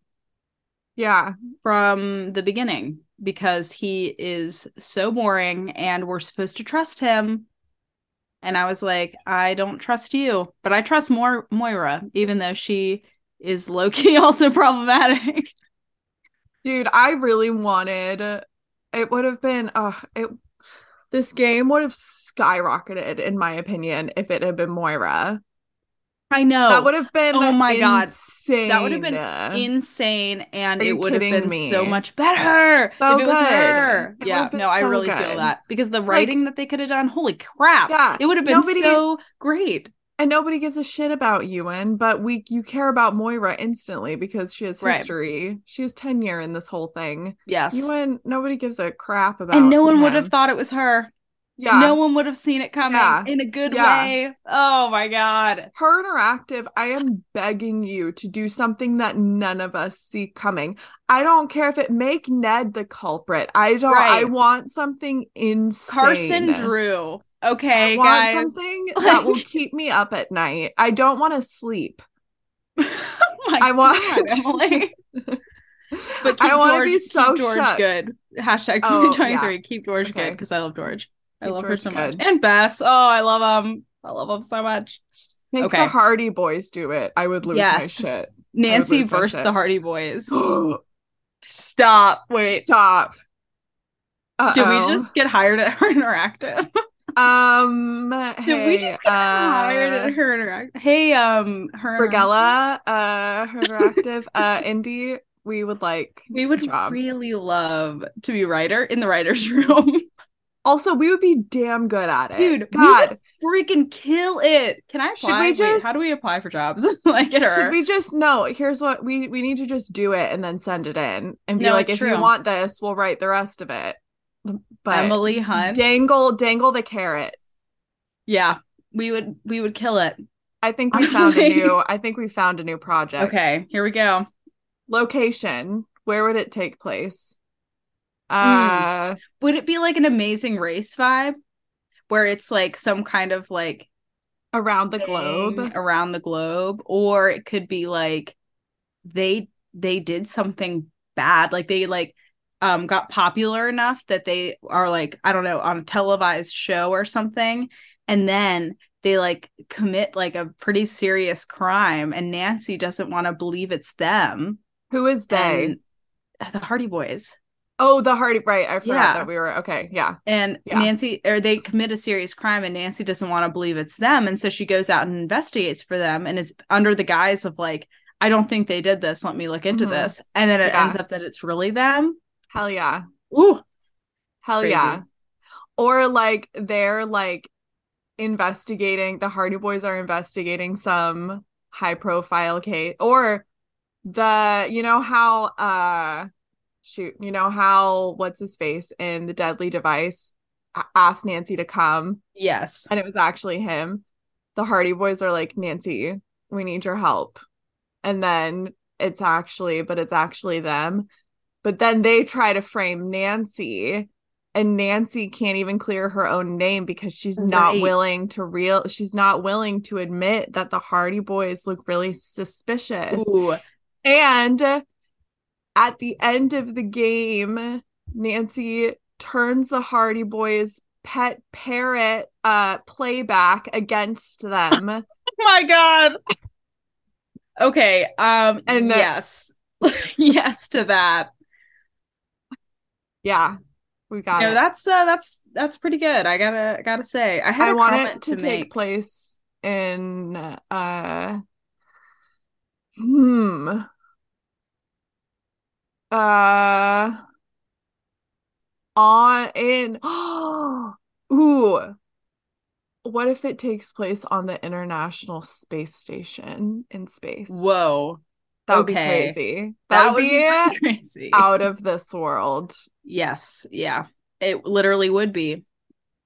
Yeah, from the beginning because he is so boring and we're supposed to trust him. And I was like, I don't trust you, but I trust more Moira, even though she is low key also problematic. dude, I really wanted it would have been uh it this game would have skyrocketed in my opinion if it had been Moira. I know that would have been Oh my God. insane. That would have been insane and it would have been me? so much better So if it was good. her. It yeah, no, I so really feel that because the writing that they could have done, holy crap. Yeah, It would have been nobody- so great. And nobody gives a shit about Ewan, but we you care about Moira instantly because she has Right. history. She has tenure in this whole thing. Yes. Ewan, nobody gives a crap about and no one would have thought it was her. Yeah. No one would have seen it coming Yeah. in a good Yeah. way. Oh my god. her interactive, I am begging you to do something that none of us see coming. I don't care if it make Ned the culprit. I don't I want something insane. Carson Drew. Okay, I want guys. something that will keep me up at night. I don't want to sleep. oh I want God, Emily. But keep I want to George, be so keep George shook. good. Hashtag Oh, 2023. Keep George good because I love George. I Keep love her George so much. And Bess. Oh, I love him. I love him so much. Make Okay. the Hardy Boys do it. I would lose Yes. my shit. Nancy versus shit. the Hardy Boys. Stop. Wait. Stop. Did we just get hired at her interactive? Um Did we hey, just get hired uh, at her interactive? Hey, um, her Brigella, uh her interactive, uh indie we would like We would jobs. really love to be writer in the writer's room. Also, we would be damn good at it. Dude, we God, Freaking kill it. Can I Should apply? we Wait, just- how do we apply for jobs? like at her. should we just no, here's what we we need to just do it and then send it in and be No, like if true. you want this, we'll write the rest of it. But Emily Hunt. dangle dangle the carrot. Yeah. We would we would kill it. I think we found a new I think we found a new project. Okay, here we go. Location. Where would it take place? Hmm. Uh Would it be like an amazing race vibe? Where it's like some kind of like around the globe. around the globe or it could be like they they did something bad like they like um got popular enough that they are like i don't know on a televised show or something and then they like commit like a pretty serious crime and nancy doesn't want to believe it's them Who is they? and the hardy boys oh, the Hardy right. I forgot Yeah. that we were okay. Yeah. and Yeah. Nancy or they commit a serious crime and Nancy doesn't want to believe it's them and so she goes out and investigates for them and it's under the guise of like I don't think they did this let me look into Mhm. this and then it Yeah. ends up that it's really them Hell yeah. ooh Hell Crazy. yeah. Or like they're like investigating the Hardy Boys are investigating some high profile case or the you know how uh shoot, you know how what's his face in the deadly device asked Nancy to come yes and it was actually him. The Hardy Boys are like, Nancy, we need your help. And then it's actually, but it's actually them. But then they try to frame Nancy, and Nancy can't even clear her own name because she's not willing to real she's not willing to admit that the Hardy Boys look really suspicious. ooh. And at the end of the game, Nancy turns the Hardy Boys pet parrot uh playback against them. oh my god. Okay um And yes. Yes to that yeah. We got no it. that's uh that's that's pretty good I gotta I gotta say I had I a want comment it to, take make. place in uh hmm uh on in Oh. ooh what if it takes place on the international space station in space whoa that would okay. be crazy that, would be, pretty crazy out of this world Yes, yeah. It literally would be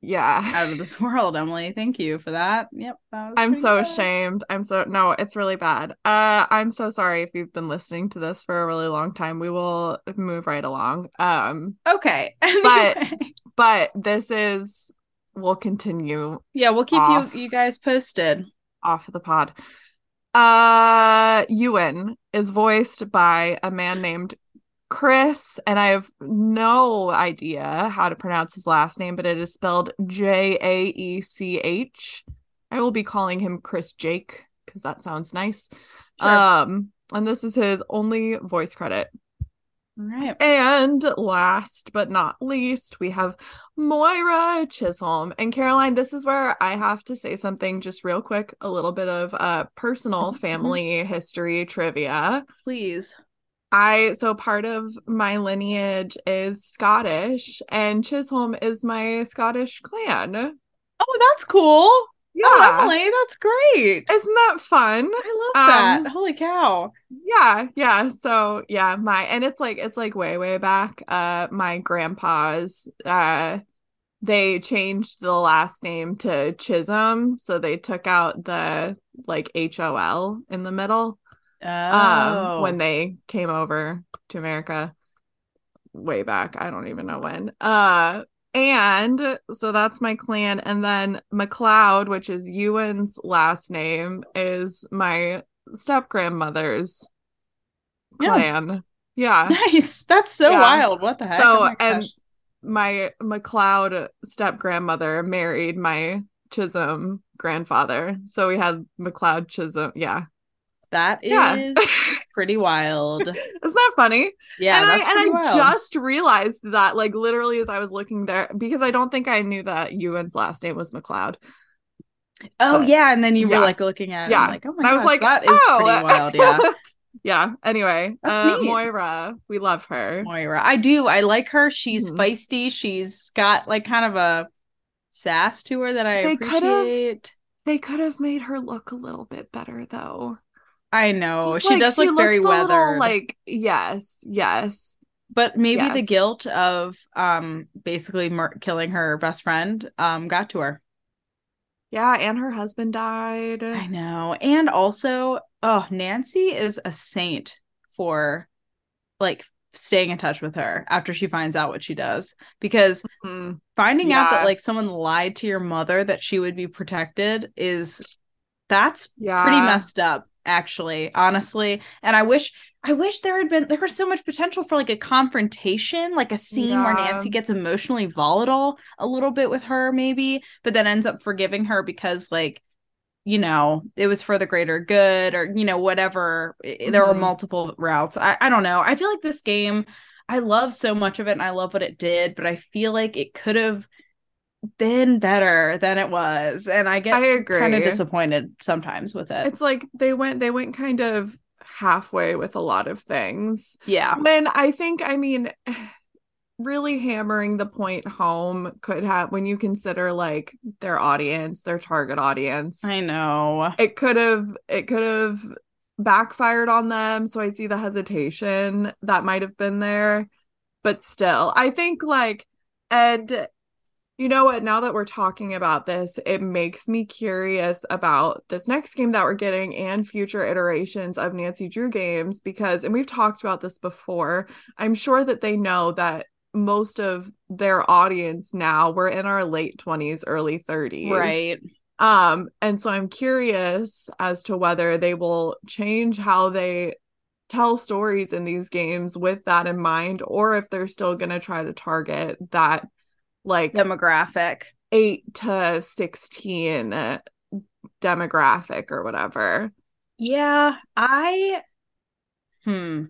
yeah out of this world, Emily. Thank you for that. Yep. that I'm so good. ashamed. I'm so no, it's really bad. Uh I'm so sorry if you've been listening to this for a really long time. We will move right along. Um Okay. But- but this is we'll continue yeah, we'll keep Off. you you guys posted. off the pod. Uh Ewan is voiced by a man named Chris and I have no idea how to pronounce his last name, but it is spelled J A E C H. I will be calling him Chris Jake because that sounds nice. Sure. Um, and this is his only voice credit. All right. And last but not least, we have Moira Chisholm. And Caroline, this is where I have to say something just real quick, a little bit of uh personal Mhm. family history trivia. Please. I so part of my lineage is Scottish, and Chisholm is my Scottish clan. Oh, that's cool. Yeah. Oh, Emily, that's great. Isn't that fun? I love that. Um, Holy cow. Yeah, yeah. So yeah, my and it's like it's like way, way back. Uh my grandpa's uh they changed the last name to Chisholm, so they took out the like H O L in the middle. Oh. um when they came over to America way back. I don't even know when. Uh and so that's my clan and then McLeod, which is Ewan's last name, is my step grandmother's Yeah. clan. Yeah. nice. That's so Yeah. wild. What the heck? So, Oh my and- My McLeod step grandmother married my Chisholm grandfather. So we had McLeod Chisholm. Yeah. That is Yeah. pretty wild. Isn't that funny? Yeah, and I and pretty I just realized that like literally as I was looking there because I don't think I knew that Ewan's last name was McLeod. Oh but- yeah, and then you yeah. were like looking at Yeah. like, oh my I was gosh, like, that is oh. pretty wild. Yeah, yeah. Anyway, That's uh. Moira, we love her. Moira, I do. I like her. She's Mhm. feisty. She's got like kind of a sass to her that I They appreciate. They could have made her look a little bit better though. I know she like, does look very a little, weathered, like yes, yes. but maybe the guilt of um basically mur- killing her best friend um got to her. Yeah, and her husband died. I know. And also, oh, Nancy is a saint for like staying in touch with her after she finds out what she does because Mm. finding out that like someone lied to your mother that she would be protected is that's Yeah. pretty messed up actually honestly. And i wish i wish there had been there was so much potential for like a confrontation like a scene where nancy gets emotionally volatile a little bit with her maybe but then ends up forgiving her because like you know it was for the greater good or you know whatever. I- there were Mhm. multiple routes. I, I don't know. I feel like this game i love so much of it and i love what it did but i feel like it could have been better than it was and i get I kind of disappointed sometimes with it. It's like they went they went kind of halfway with a lot of things. yeah. When I think I mean really hammering the point home could have when you consider like their audience, their target audience. i know. It could have it could have backfired on them so i see the hesitation that might have been there. But still i think like and you know what? Now that we're talking about this it makes me curious about this next game that we're getting and future iterations of nancy drew games because and we've talked about this before i'm sure that they know that most of their audience now we're in our late 20s early 30s right. Um, and so I'm curious as to whether they will change how they tell stories in these games with that in mind, or if they're still gonna try to target that like demographic 8 to 16 uh, demographic or whatever. yeah i hmm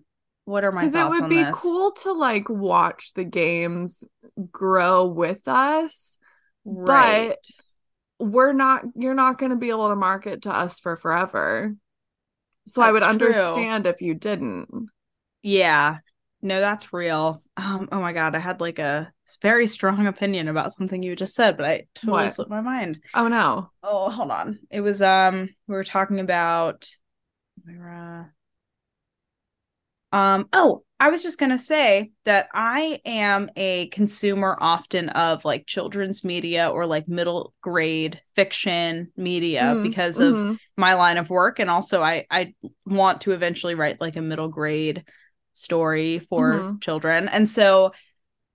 what are my Because thoughts it would be this? cool to like watch the games grow with us, right we're not you're not going to be able to market to us for forever. So I would true. understand if you didn't. Yeah. No, that's real. Um, oh my god, I had like a very strong opinion about something you just said, but I totally What? slipped my mind. Oh no. Oh, hold on. It was um we were talking about. Um, oh, I was just gonna say that I am a consumer often of like children's media or like middle grade fiction media Mm, because of mhm. my line of work and also I I want to eventually write like a middle grade story for Mhm. children. And so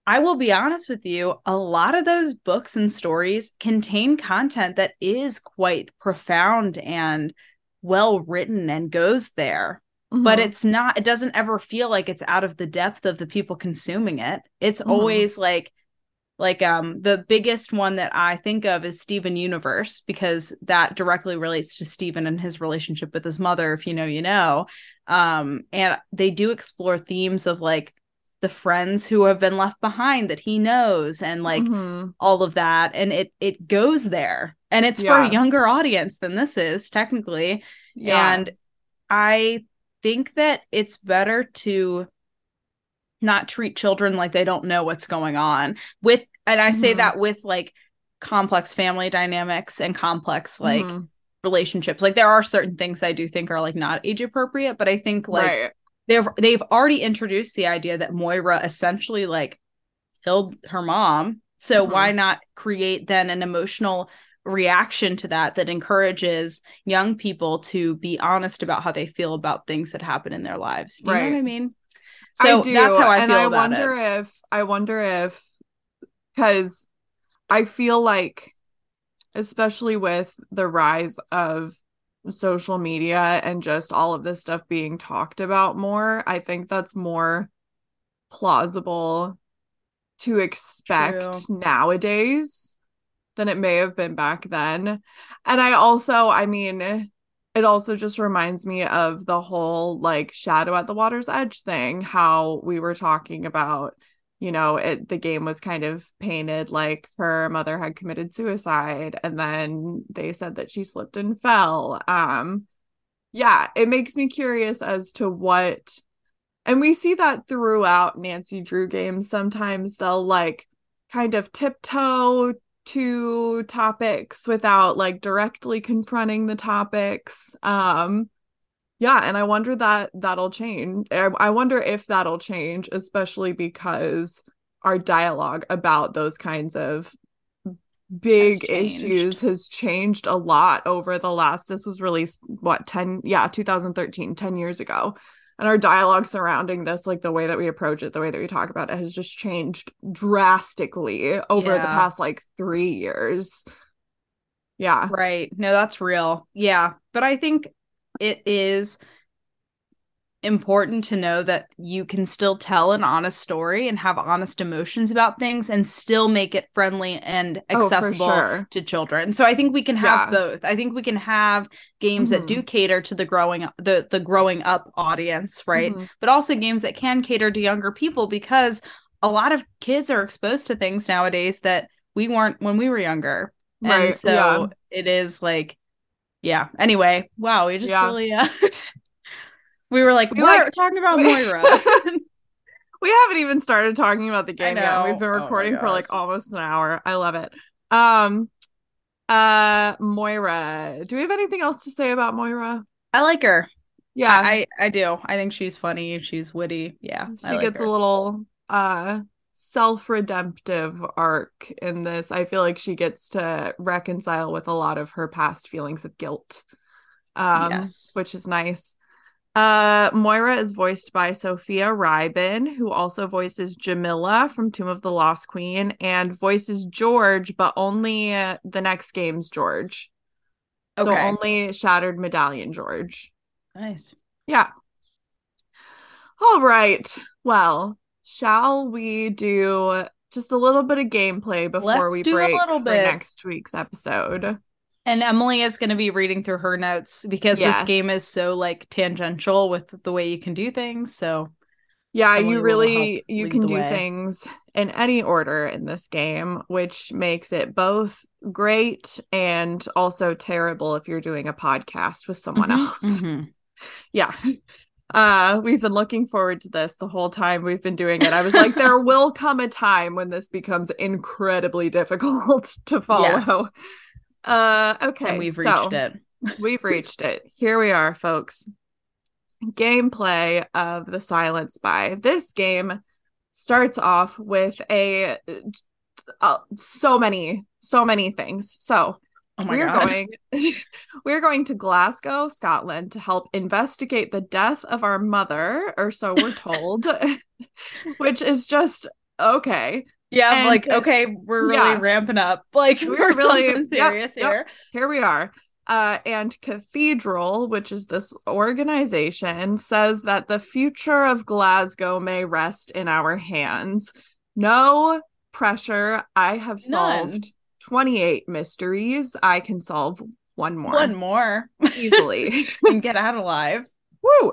I will be honest with you, a lot of those books and stories contain content that is quite profound and well written and goes there. But Mhm. it's not it doesn't ever feel like it's out of the depth of the people consuming it. It's Mhm. always like like um the biggest one that I think of is Steven Universe because that directly relates to Steven and his relationship with his mother if you know you know um and they do explore themes of like the friends who have been left behind that he knows and like Mhm. all of that and it it goes there and it's for a younger audience than this is technically yeah. and I think that it's better to not treat children like they don't know what's going on with and I say Mhm. that with like complex family dynamics and complex like Mhm. relationships. Like there are certain things I do think are like not age appropriate, but I think like right. They've they've already introduced the idea that Moira essentially like killed her mom. So Mhm. why not create then an emotional reaction to that that encourages young people to be honest about how they feel about things that happen in their lives. You know what Right. I mean? So I do, that's how I and feel I about wonder it. if I wonder if because I feel like, especially with the rise of social media and just all of this stuff being talked about more, I think that's more plausible to expect True. nowadays than it may have been back then. And I also, I mean, it also just reminds me of the whole like shadow at the water's edge thing how we were talking about you know it the game was kind of painted like her mother had committed suicide and then they said that she slipped and fell. Um yeah it makes me curious as to what and we see that throughout Nancy Drew games. Sometimes they'll like kind of tiptoe to topics without like directly confronting the topics. Um yeah and i wonder that that'll change eh, i wonder if that'll change especially because our dialogue about those kinds of big has issues has changed a lot over the last this was released what 10 yeah 2013 10 years ago. And our dialogue surrounding this like the way that we approach it the way that we talk about it has just changed drastically over yeah. the past like 3 years. Yeah. Right. No that's real. Yeah. But i think it is important to know that you can still tell an honest story and have honest emotions about things and still make it friendly and oh, accessible oh, sure. to children. So I think we can have yeah. both. I think we can have games mm-hmm. that do mm-hmm. cater to the growing the the growing up audience, right? Mm-hmm. But also games that can cater to younger people because a lot of kids are exposed to things nowadays that we weren't when we were younger. Right. And so yeah. it is like yeah. Anyway, wow, we just yeah. really uh, we were like, we we're talking about Moira. we haven't even started talking about the game yet. We've been oh recording oh for like almost an hour. I love it. Um uh Moira. Do we have anything else to say about Moira? I like her. Yeah. I I do. I think she's funny, she's witty. Yeah. She like gets her. a little uh self-redemptive arc in this. I feel like she gets to reconcile with a lot of her past feelings of guilt. Um yes. which is nice. Uh Moira is voiced by Sophia Ryben, who also voices Jamila from Tomb of the Lost Queen and voices George, but only uh, the next game's George. Okay. So only Shattered Medallion George. Nice. Yeah. All right. Well, shall we do just a little bit of gameplay before Let's we break for bit. next week's episode? And Emily is going to be reading through her notes because yes. this game is so like tangential with the way you can do things. So yeah, Emily you really you can do way. things in any order in this game, which makes it both great and also terrible if you're doing a podcast with someone mm-hmm, else. Mm-hmm. Yeah. Uh, we've been looking forward to this the whole time we've been doing it. I was like, there will come a time when this becomes incredibly difficult to follow. Yes. Uh, okay. And we've reached so, it. we've reached it. Here we are, folks. Gameplay of the Silent Spy. This game starts off with a uh, so many, so many things. So Oh we're God. going we're going to Glasgow, Scotland to help investigate the death of our mother, or so we're told. which is just okay. Yeah, and, like okay, we're really yeah. ramping up. Like we're, we're really serious yep, here. Yep, here we are. Uh, and Cathedral, which is this organization, says that the future of Glasgow may rest in our hands. No pressure. I have None. solved 28 mysteries. I can solve one more. One more. Easily. and get out alive. Woo!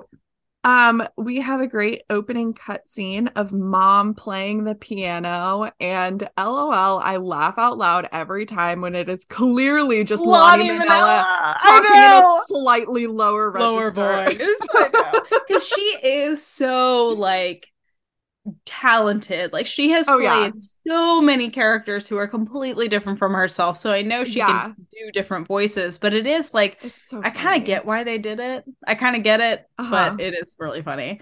Um, we have a great opening cutscene of mom playing the piano, and LOL, I laugh out loud every time when it is clearly just Lani, Lani Minella talking in a slightly lower register. Lower voice. Because she is so like talented. Like she has oh, played yeah. so many characters who are completely different from herself. So I know she yeah. can do different voices, but it is like so I kind of get why they did it. I kind of get it, uh-huh. but it is really funny.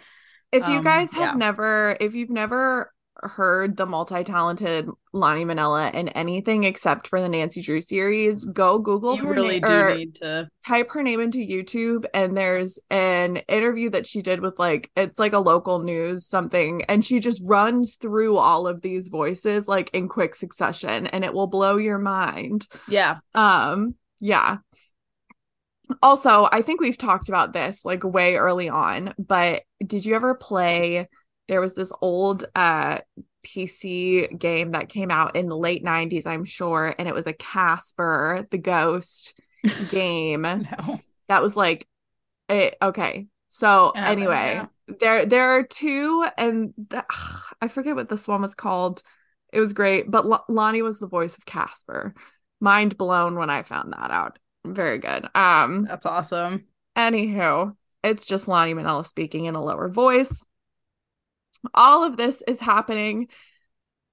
If you um, guys have yeah. never if you've never heard the multi-talented Lani Minella in anything except for the Nancy Drew series, go Google you her really na- do need to type her name into YouTube and there's an interview that she did with like it's like a local news something and she just runs through all of these voices like in quick succession and it will blow your mind. Yeah. Um yeah. Also, I think we've talked about this like way early on, but did you ever play there was this old uh PC game that came out in the late 90s, I'm sure, and it was a Casper the Ghost game. no. that was like it, okay. So Yeah, anyway, there there are two, and the, I forget what this one was called. It was great, but L- Lani was the voice of Casper. Mind blown when I found that out. Very good. Um. That's awesome. Anywho, it's just Lani Minella speaking in a lower voice. All of this is happening,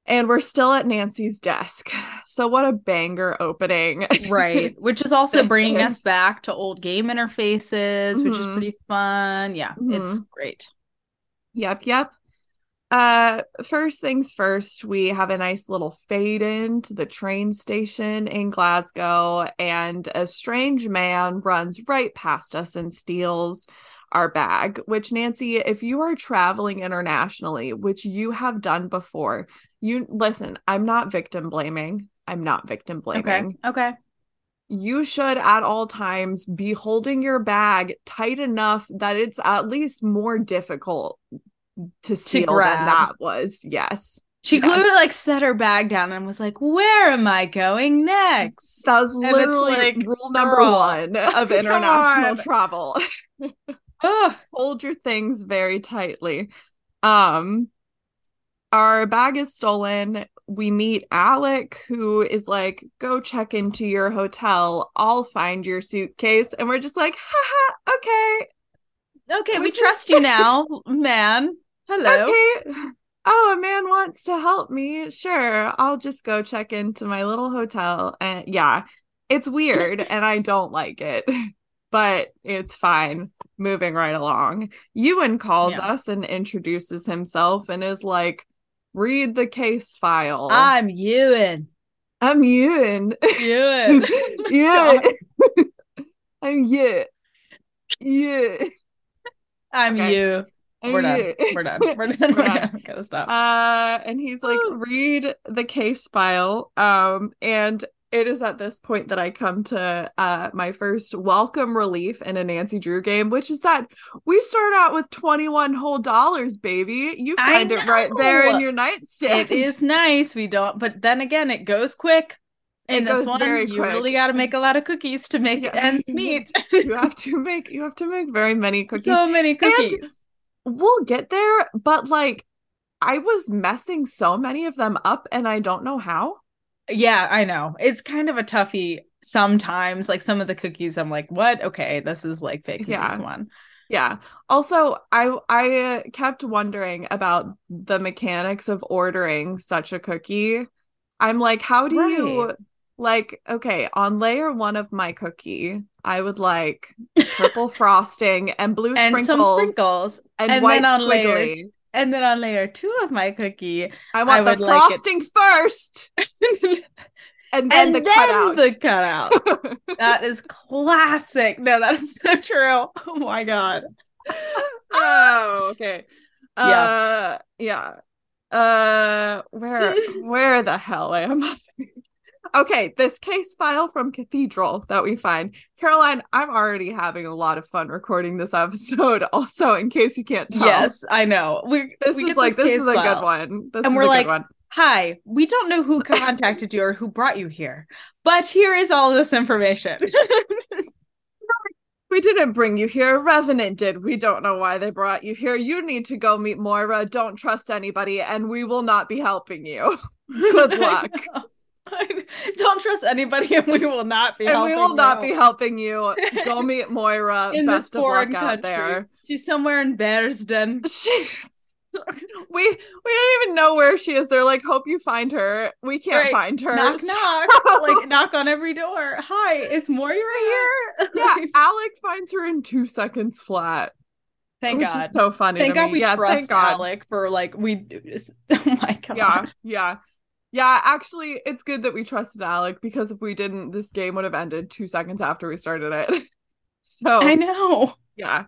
and we're still at Nancy's desk. So what a banger opening! Right. Which is also bringing us back to old game interfaces, which is Mhm. pretty fun. Yeah, it's Mhm. great. Yep, yep. Uh first things first, we have a nice little fade in to the train station in Glasgow and a strange man runs right past us and steals our bag, which Nancy, if you are traveling internationally, which you have done before, you listen, I'm not victim blaming. I'm not victim blaming Okay. Okay. you should at all times be holding your bag tight enough that it's at least more difficult to steal than that was. Yes. She Yes. clearly like set her bag down and was like, "Where am I going next?" That was literally like, rule number girl, one of international on. travel. Hold your things very tightly. Um our bag is stolen. We meet Alec, who is like, go check into your hotel. I'll find your suitcase. And we're just like, haha, okay. Okay, we is- trust you now, man. Hello. Okay. Oh, a man wants to help me. Sure. I'll just go check into my little hotel. And yeah, it's weird and I don't like it, but it's fine. Moving right along. Ewan calls Yeah. us and introduces himself and is like, read the case file. I'm Ewan. I'm Ewan. Ewan. yeah. I'm yeah. Yeah. I'm Okay. you. We're done. We're done. We're done. We're We're done. done. Gotta stop. Uh, and he's like, read the case file. Um, and it is at this point that I come to uh my first welcome relief in a Nancy Drew game, which is that we start out with 21 whole dollars, baby. You find it right there in your nightstand. it is nice. We don't, but then again, it goes quick. In It this one, you quick. really got to make a lot of cookies to make Yeah. ends meet. you have to make you have to make very many cookies. so many cookies. we'll get there, but like I was messing so many of them up and I don't know how. Yeah, I know. It's kind of a toughie sometimes. Like some of the cookies, I'm like, what? Okay, this is like fake news. Yeah. Come on. Yeah. Also, I I kept wondering about the mechanics of ordering such a cookie. I'm like, how do you like okay, on layer 1 of my cookie, I would like purple frosting and blue And sprinkles, sprinkles. and, and white then on layer- squiggly. And then on layer two of my cookie, I want the would like frosting first and then and the then cutout. the cutout. that is classic. No, that is so true. Oh my god. oh, okay. Yeah. Uh yeah. Uh where where the hell am I? Okay, this case file from Cathedral that we find. Caroline, I'm already having a lot of fun recording this episode, also, in case you can't tell. Yes, I know. We This we is like this case is a file. good one. This And we're a good like, one. Hi, we don't know who contacted you or who brought you here, but here is all this information. We didn't bring you here. Revenant did. We don't know why they brought you here. You need to go meet Moira. Don't trust anybody, and we will not be helping you. Good luck. don't trust anybody, and we will not be. and we helping will not you. be helping you. Go meet Moira. in this Best of foreign country. there. She's somewhere in Bearsden. She, we we don't even know where she is. They're like, hope you find her. We can't Right. find her. knock So- knock like knock on every door hi is moira here yeah, Alec finds her in two seconds flat. thank which god is so funny. thank god me. we yeah, trust thank God. alec for like we oh my god Yeah, yeah. Yeah, actually, it's good that we trusted Alec because if we didn't, this game would have ended two seconds after we started it. so i know Yeah.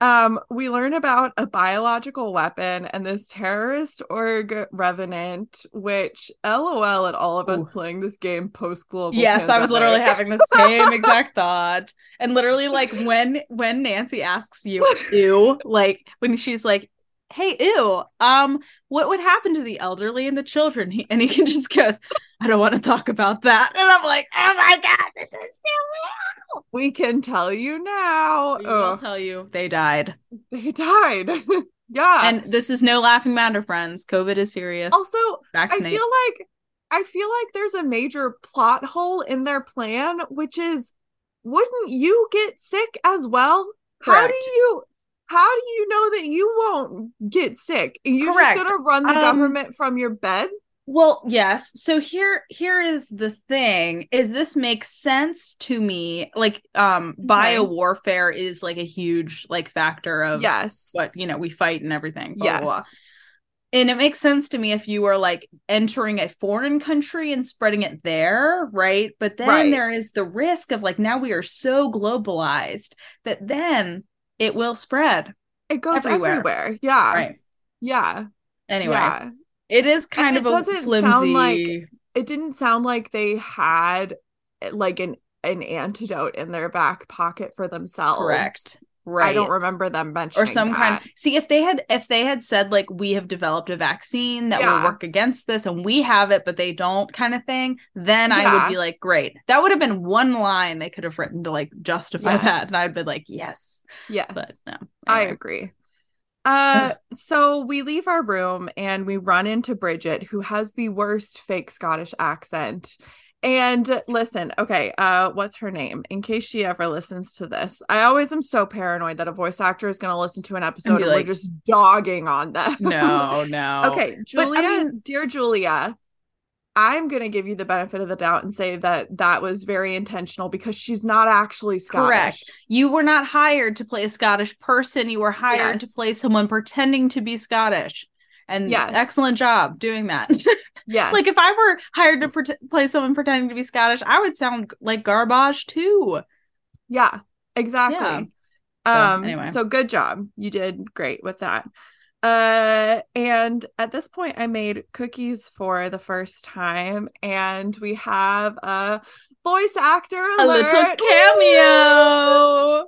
Um, we learn about a biological weapon and this terrorist org revenant, which LOL at all of us Ooh. playing this game post global. yes i was literally having the same exact thought and literally like when when nancy asks you ew like when she's like hey, ew, um, what would happen to the elderly and the children? And he can just goes, I don't want to talk about that. And I'm like, oh my God, this is so real. We can tell you now. We will tell you they died. they died. yeah. And this is no laughing matter, friends. COVID is serious. also, I feel like I feel like there's a major plot hole in their plan, which is wouldn't you get sick as well? How do you how do you know that you won't get sick? Are you Correct. just gonna run the Um, government from your bed? Well, yes. So here here is the thing is this makes sense to me. Like um bio warfare is like a huge like factor of Yes. what, you know, we fight and everything. blah, yes. blah, blah. And it makes sense to me if you are like entering a foreign country and spreading it there, right? But then Right. there is the risk of like now we are so globalized that then it will spread. It goes everywhere. everywhere. Yeah. Right. Yeah. Anyway, Yeah. it is kind it of a doesn't sound flimsy like- It didn't sound like they had like an an antidote in their back pocket for themselves. correct. Right. I don't remember them mentioning or some that. kind see if they had if they had said like we have developed a vaccine that Yeah. will work against this and we have it but they don't kind of thing then i would be like great that would have been one line they could have written to like justify Yes. that and i'd be like yes Yes. but no I agree. Uh so we leave our room and we run into Bridget who has the worst fake Scottish accent. And listen, okay, uh what's her name? In case she ever listens to this. I always am so paranoid that a voice actor is going to listen to an episode and, like- we're just dogging on them. no no Okay, But, I Julia, mean- dear Julia, I'm going to give you the benefit of the doubt and say that that was very intentional because she's not actually Scottish. Correct. you were not hired to play a scottish person you were hired to play someone pretending to be scottish and Yes. excellent job doing that yeah, like if i were hired to pret play someone pretending to be scottish i would sound like garbage too Yeah, exactly. Yeah. So, um anyway. so good job. You did great with that. Uh and at this point I made cookies for the first time and we have a voice actor a little alert. Cameo.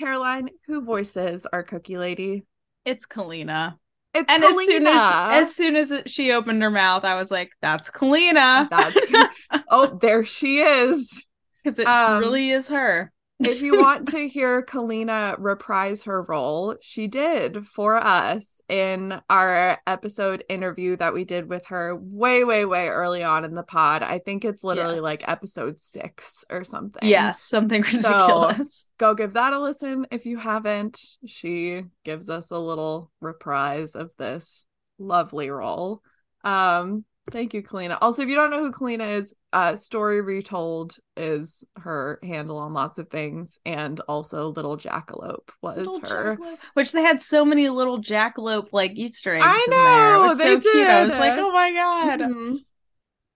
Caroline, who voices our cookie lady? It's Kalina. It's And as soon as she, as soon as she opened her mouth, I was like, "That's Kalina." That's oh, there she is. because it Um, really is her. If you want to hear Kalina reprise her role, she did for us in our episode interview that we did with her way, way, way early on in the pod. I think it's literally Yes. like episode six or something. Yes, something ridiculous. Go give that a listen if you haven't. She gives us a little reprise of this lovely role. Um, thank you, Kalina. Also, if you don't know who Kalina is, uh, Story Retold is her handle on lots of things, and also Little Jackalope was Little her. jackalope. Which they had so many little jackalope like Easter eggs I in there. It know, was they so cute. I was like, oh my god. Mhm.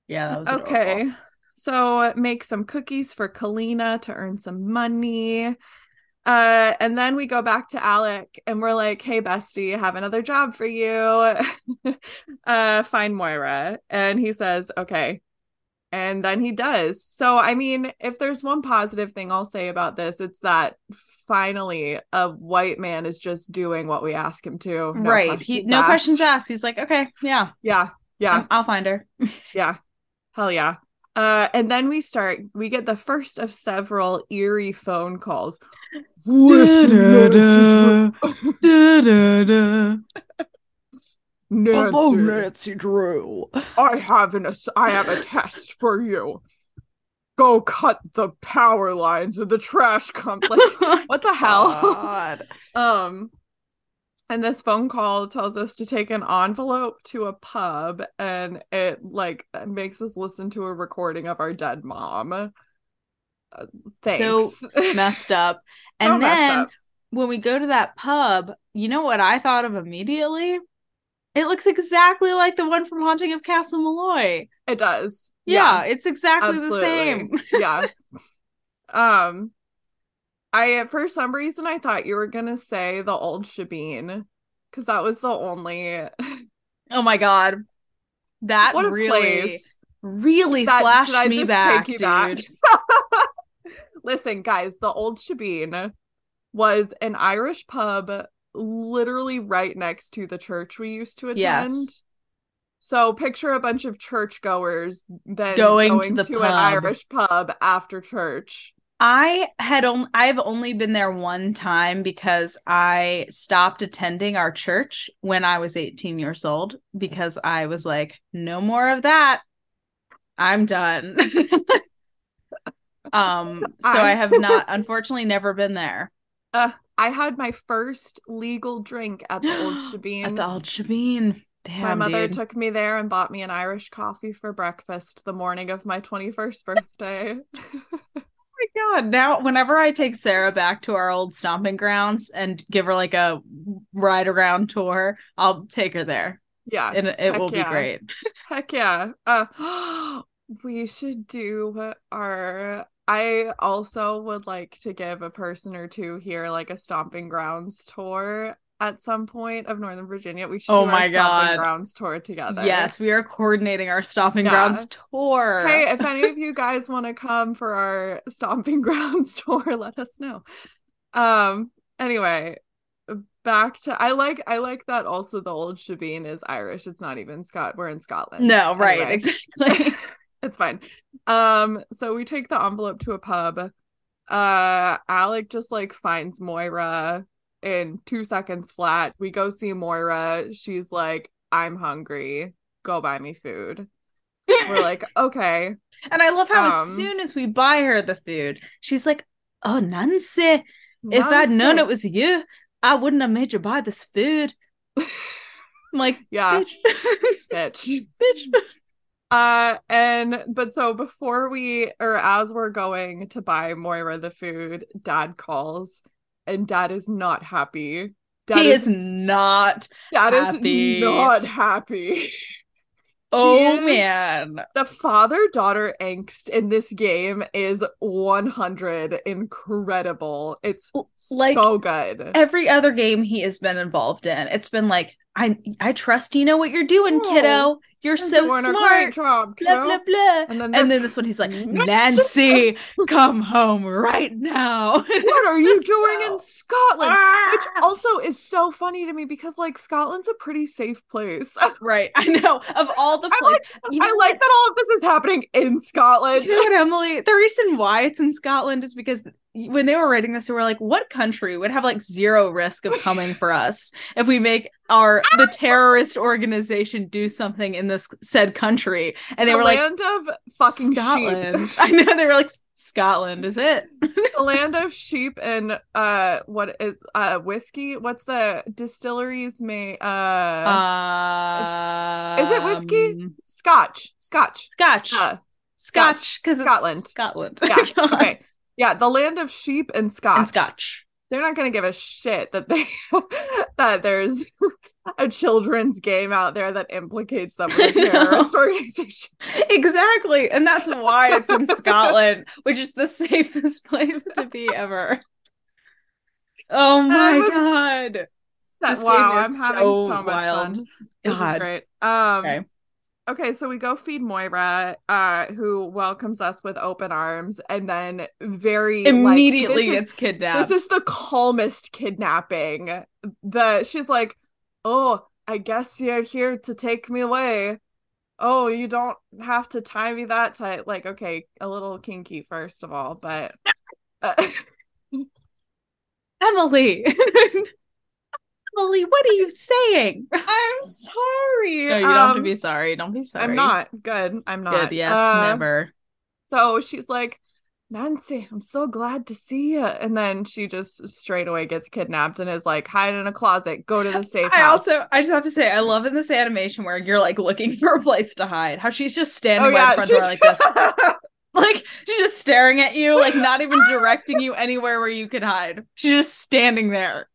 Yeah, that was adorable. Okay. So make some cookies for Kalina to earn some money. Uh, and then we go back to Alec and we're like, hey bestie, I have another job for you. uh, find Moira. And he says, okay. And then he does. So I mean, if there's one positive thing I'll say about this, it's that finally a white man is just doing what we ask him to. No right. He no asked. questions asked. He's like, okay, yeah, Yeah. Yeah. I'll find her. Yeah. Hell yeah. Uh, and then we start, we get the first of several eerie phone calls. Listen, Nancy, Drew. I have an ass- I have a test for you. Go cut the power lines or the trash. Like, what the hell? God. Um, and this phone call tells us to take an envelope to a pub, and it like makes us listen to a recording of our dead mom. Uh, So. Messed up. And messed then up. when we go to that pub, you know what I thought of immediately? It looks exactly like the one from Haunting of Castle Malloy. it does. Yeah, it's exactly the same. yeah. Um, I for some reason I thought you were gonna say the old Shabine because that was the only Oh my god. That what really place. really That- flashed me back, take you dude. back? Listen, guys, the old Shabine was an Irish pub literally right next to the church we used to attend. Yes. So picture a bunch of churchgoers then Going going, to to, the an. Irish pub after church. I had only I've only been there one time because I stopped attending our church when I was 18 years old because I was like, no more of that. I'm done. um so I, have not unfortunately never been there. Uh, I had my first legal drink at the Old Shabine. At the Old Shabine. Damn, my mother dude. took me there and bought me an Irish coffee for breakfast the morning of my 21st birthday. my god. Now whenever i take sarah back to our old stomping grounds and give her like a ride around tour i'll take her there. Yeah. and it Heck will be great. Heck yeah. Uh we should do our I also would like to give a person or two here like a stomping grounds tour at some point of Northern Virginia. We should Oh do my our stomping God. grounds tour together. yes we are coordinating our stomping Yeah. grounds tour Hey, if any of you guys want to come for our stomping grounds tour, let us know. Um anyway, back to I like I like that also the old Shebeen is Irish. It's not even Scott. We're in Scotland. no right Anyway. exactly it's fine. Um, so we take the envelope to a pub. Uh Alec just like finds Moira in two seconds flat. We go see Moira. She's like, I'm hungry. Go buy me food. We're like, okay. and i love how as Um, soon as we buy her the food she's like oh nancy if i'd known it was you i wouldn't have made you buy this food i'm like yeah, bitch bitch. bitch Uh and but so before we or as we're going to buy Moira the food, dad calls and dad is not happy. Dad he is not dad happy. is not happy. oh man the father daughter angst in this game is 100 incredible. It's Like, so good. every other game he has been involved in it's been like i i trust you know what you're doing Oh, kiddo you're so Doing a great smart job, blah blah blah And then and this- then this one he's like Nancy! come home right now What are you doing in Scotland? Which Ah! also is so funny to me because like Scotland's a pretty safe place. right i know of all the I places you know I like that all of this is happening in Scotland. You know what, Emily? The reason why it's in Scotland is because when they were writing this, they were like, "What country would have like zero risk of coming for us if we make our the terrorist organization do something in this said country?" And they the were like, land of fucking sheep. "Scotland." I know they were like, "Scotland is it?" the land of sheep and uh what is uh whiskey what's the distilleries may uh, Uh, is it whiskey? scotch scotch Scotch, uh, Scotch, because Scotland. Scotland. yeah okay yeah the land of sheep and scotch and Scotch. They're not gonna give a shit that they that there's a children's game out there that implicates them with a terrorist organization Exactly. And that's why it's in Scotland, which is the safest place to be ever. Oh my I'm god. This wow game i'm having so so, much wild. fun This is great. Um Okay. Okay. so we go feed Moira, uh, who welcomes us with open arms and then very Immediately this gets kidnapped. This is the calmest kidnapping. The she's like, Oh, I guess you're here to take me away. Oh, you don't have to tie me that tight. Like, okay, a little kinky, first of all, but uh, Emily. Emily, what are you saying? I'm sorry. No, you don't have to Um, be sorry. Don't be sorry. I'm not good. I'm not. Good. Yes, Uh, never. So she's like, Nancy, I'm so glad to see you. And then she just straight away gets kidnapped and is like, hide in a closet, go to the safe I house. also, I just have to say, I love in this animation where you're like looking for a place to hide. How she's just standing oh by yeah, the front door she's like this, like she's just staring at you, like not even directing you anywhere where you could hide. She's just standing there.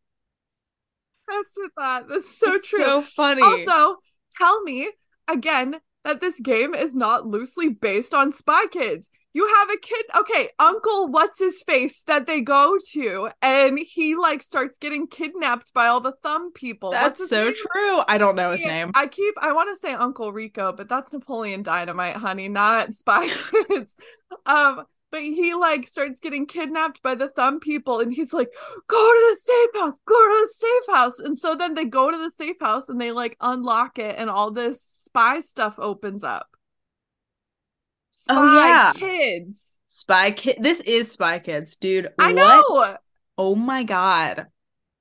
Obsessed with that. That's so It's true. So funny. Also, tell me again that this game is not loosely based on Spy Kids. You have a kid, okay, Uncle what's his face that they go to, and he like starts getting kidnapped by all the thumb people. That's so name? true. I don't know his name. I keep I want to say Uncle Rico, but that's Napoleon Dynamite, honey, not Spy Kids. um, but he like starts getting kidnapped by the thumb people and he's like go to the safe house go to the safe house and so then they go to the safe house and they like unlock it and all this spy stuff opens up spy Oh, yeah. kids Spy Kid. This is Spy Kids, dude. i What? know Oh my god.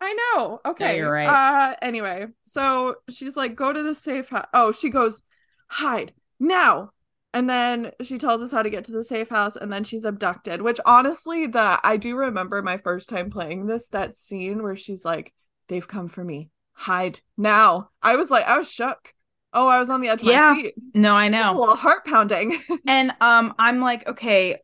i know okay you're right. uh anyway so she's like go to the safe house oh she goes hide now and then she tells us how to get to the safe house and then she's abducted which honestly the i do remember my first time playing this that scene where she's like they've come for me hide now i was like i was shook oh i was on the edge of Yeah. my seat No, I know a little heart pounding And um, I'm like, okay,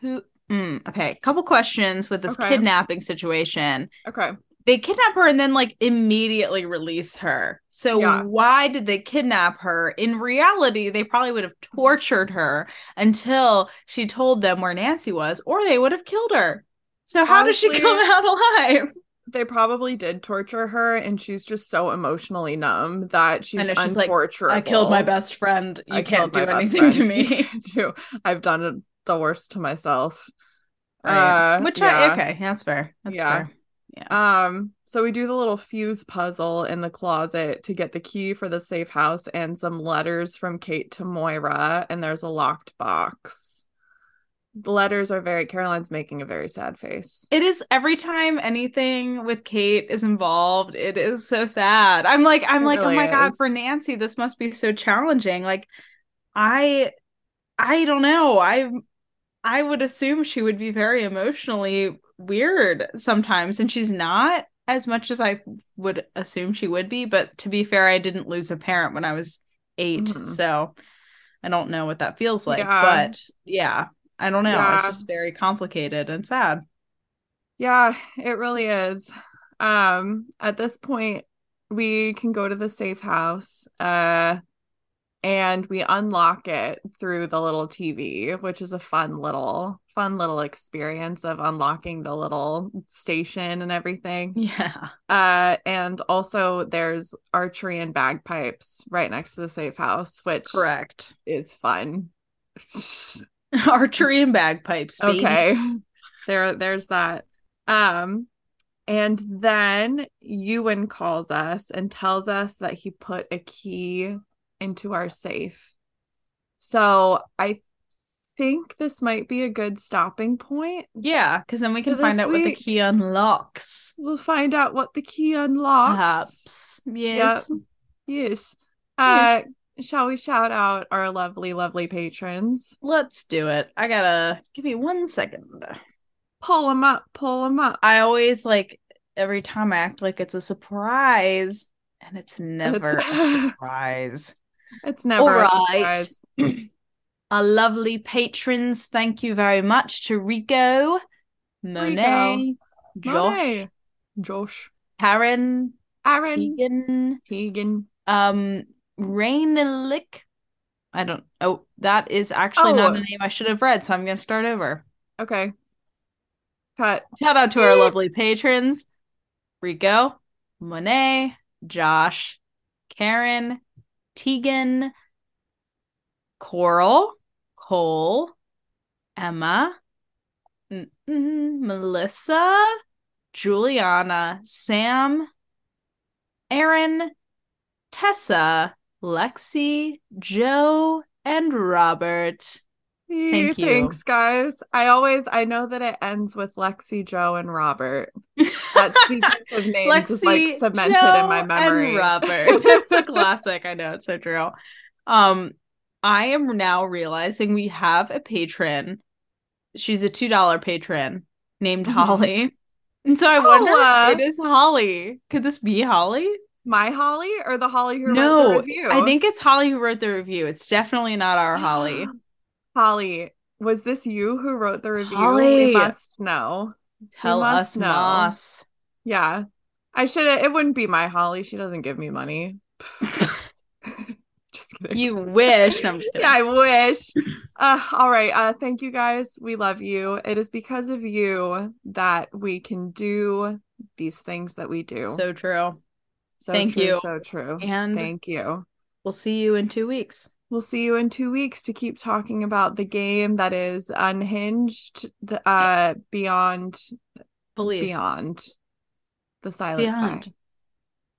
who? Mm, okay, couple questions with this Okay. kidnapping situation. okay They kidnap her and then like immediately release her. So Yeah. why did they kidnap her? In reality, they probably would have tortured her until she told them where Nancy was, or they would have killed her. So how does she come out alive? they probably did torture her and she's just so emotionally numb that she's know, she's like, I killed my best friend. You I can't do anything to me. do- I've done the worst to myself. Uh, Which yeah. I okay, that's fair. That's Yeah. Um, so we do the little fuse puzzle in the closet to get the key for the safe house and some letters from Kate to Moira, and there's a locked box. The letters are very Caroline's making a very sad face. It is every time anything with Kate is involved, it is so sad. I'm like, I'm It like, oh really my God, for Nancy, this must be so challenging. Like, I I don't know. I I would assume she would be very emotionally weird sometimes, and she's not as much as I would assume she would be. But to be fair, I didn't lose a parent when I was 8 Mhm. so I don't know what that feels like. Yeah. But yeah, I don't know. It's just very complicated and sad. Yeah, it really is. Um, at this point, we can go to the safe house, uh, and we unlock it through the little TV, which is a fun little, fun little experience of unlocking the little station and everything. Yeah. Uh, and also there's archery and bagpipes right next to the safe house, which Correct. is fun. Archery and bagpipes. baby. okay there there's that um and then ewan calls us and tells us that he put a key into our safe so i think this might be a good stopping point Yeah, because then we can find out what the key unlocks. we'll find out what the key unlocks Perhaps. Yes. yes uh shall we shout out our lovely lovely patrons Let's do it. I gotta give me one second. pull them up pull them up I always like every time I act like it's a surprise, and it's never a surprise. It's never a All right. Our lovely patrons, thank you very much to Rico, Monet, Josh, Monet, Josh, Karen, Aaron, Tegan, Tegan. um, Rainlick. I don't. Oh, that is actually not Oh. a name I should have read, so I'm gonna start over. Okay. Cut. Shout out to our lovely patrons Rico, Monet, Josh, Karen, Tegan, Coral, Cole, Emma, mm, mm, Melissa, Juliana, Sam, Aaron, Tessa, Lexi, Joe, and Robert. Thank you. Thanks, guys. I always I know that it ends with Lexi, Joe, and Robert. That sequence of names is like cemented Joe, in my memory. And Robert. it's a classic. I know it's so true. Um, I am now realizing we have a patron. She's a two dollar patron named Mhm. Holly, and so I wonder if it is Holly. Could this be Holly? My Holly or the Holly who wrote the review? I think it's Holly who wrote the review. It's definitely not our Holly. Holly, was this you who wrote the review? Holly. We must know. Tell must us, know. Moss. Yeah. I should it wouldn't be my Holly. She doesn't give me money. Just kidding. You wish. No, I'm just kidding. Yeah, I wish. Uh, all right. Uh, thank you guys. We love you. It is because of you that we can do these things that we do. So true. So thank true, you. So true. And thank you. we'll see you in two weeks. We'll see you in two weeks to keep talking about the game that is unhinged uh beyond Belief. beyond the silence Beyond.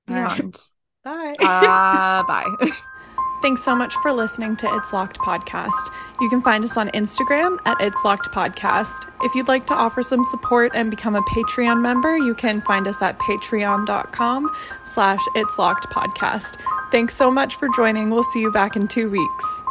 bye. All right. beyond Bye. uh bye Thanks so much for listening to It's Locked Podcast. You can find us on Instagram at It's Locked Podcast. If you'd like to offer some support and become a Patreon member, you can find us at patreon.com slash It's Locked Podcast. Thanks so much for joining. We'll see you back in two weeks.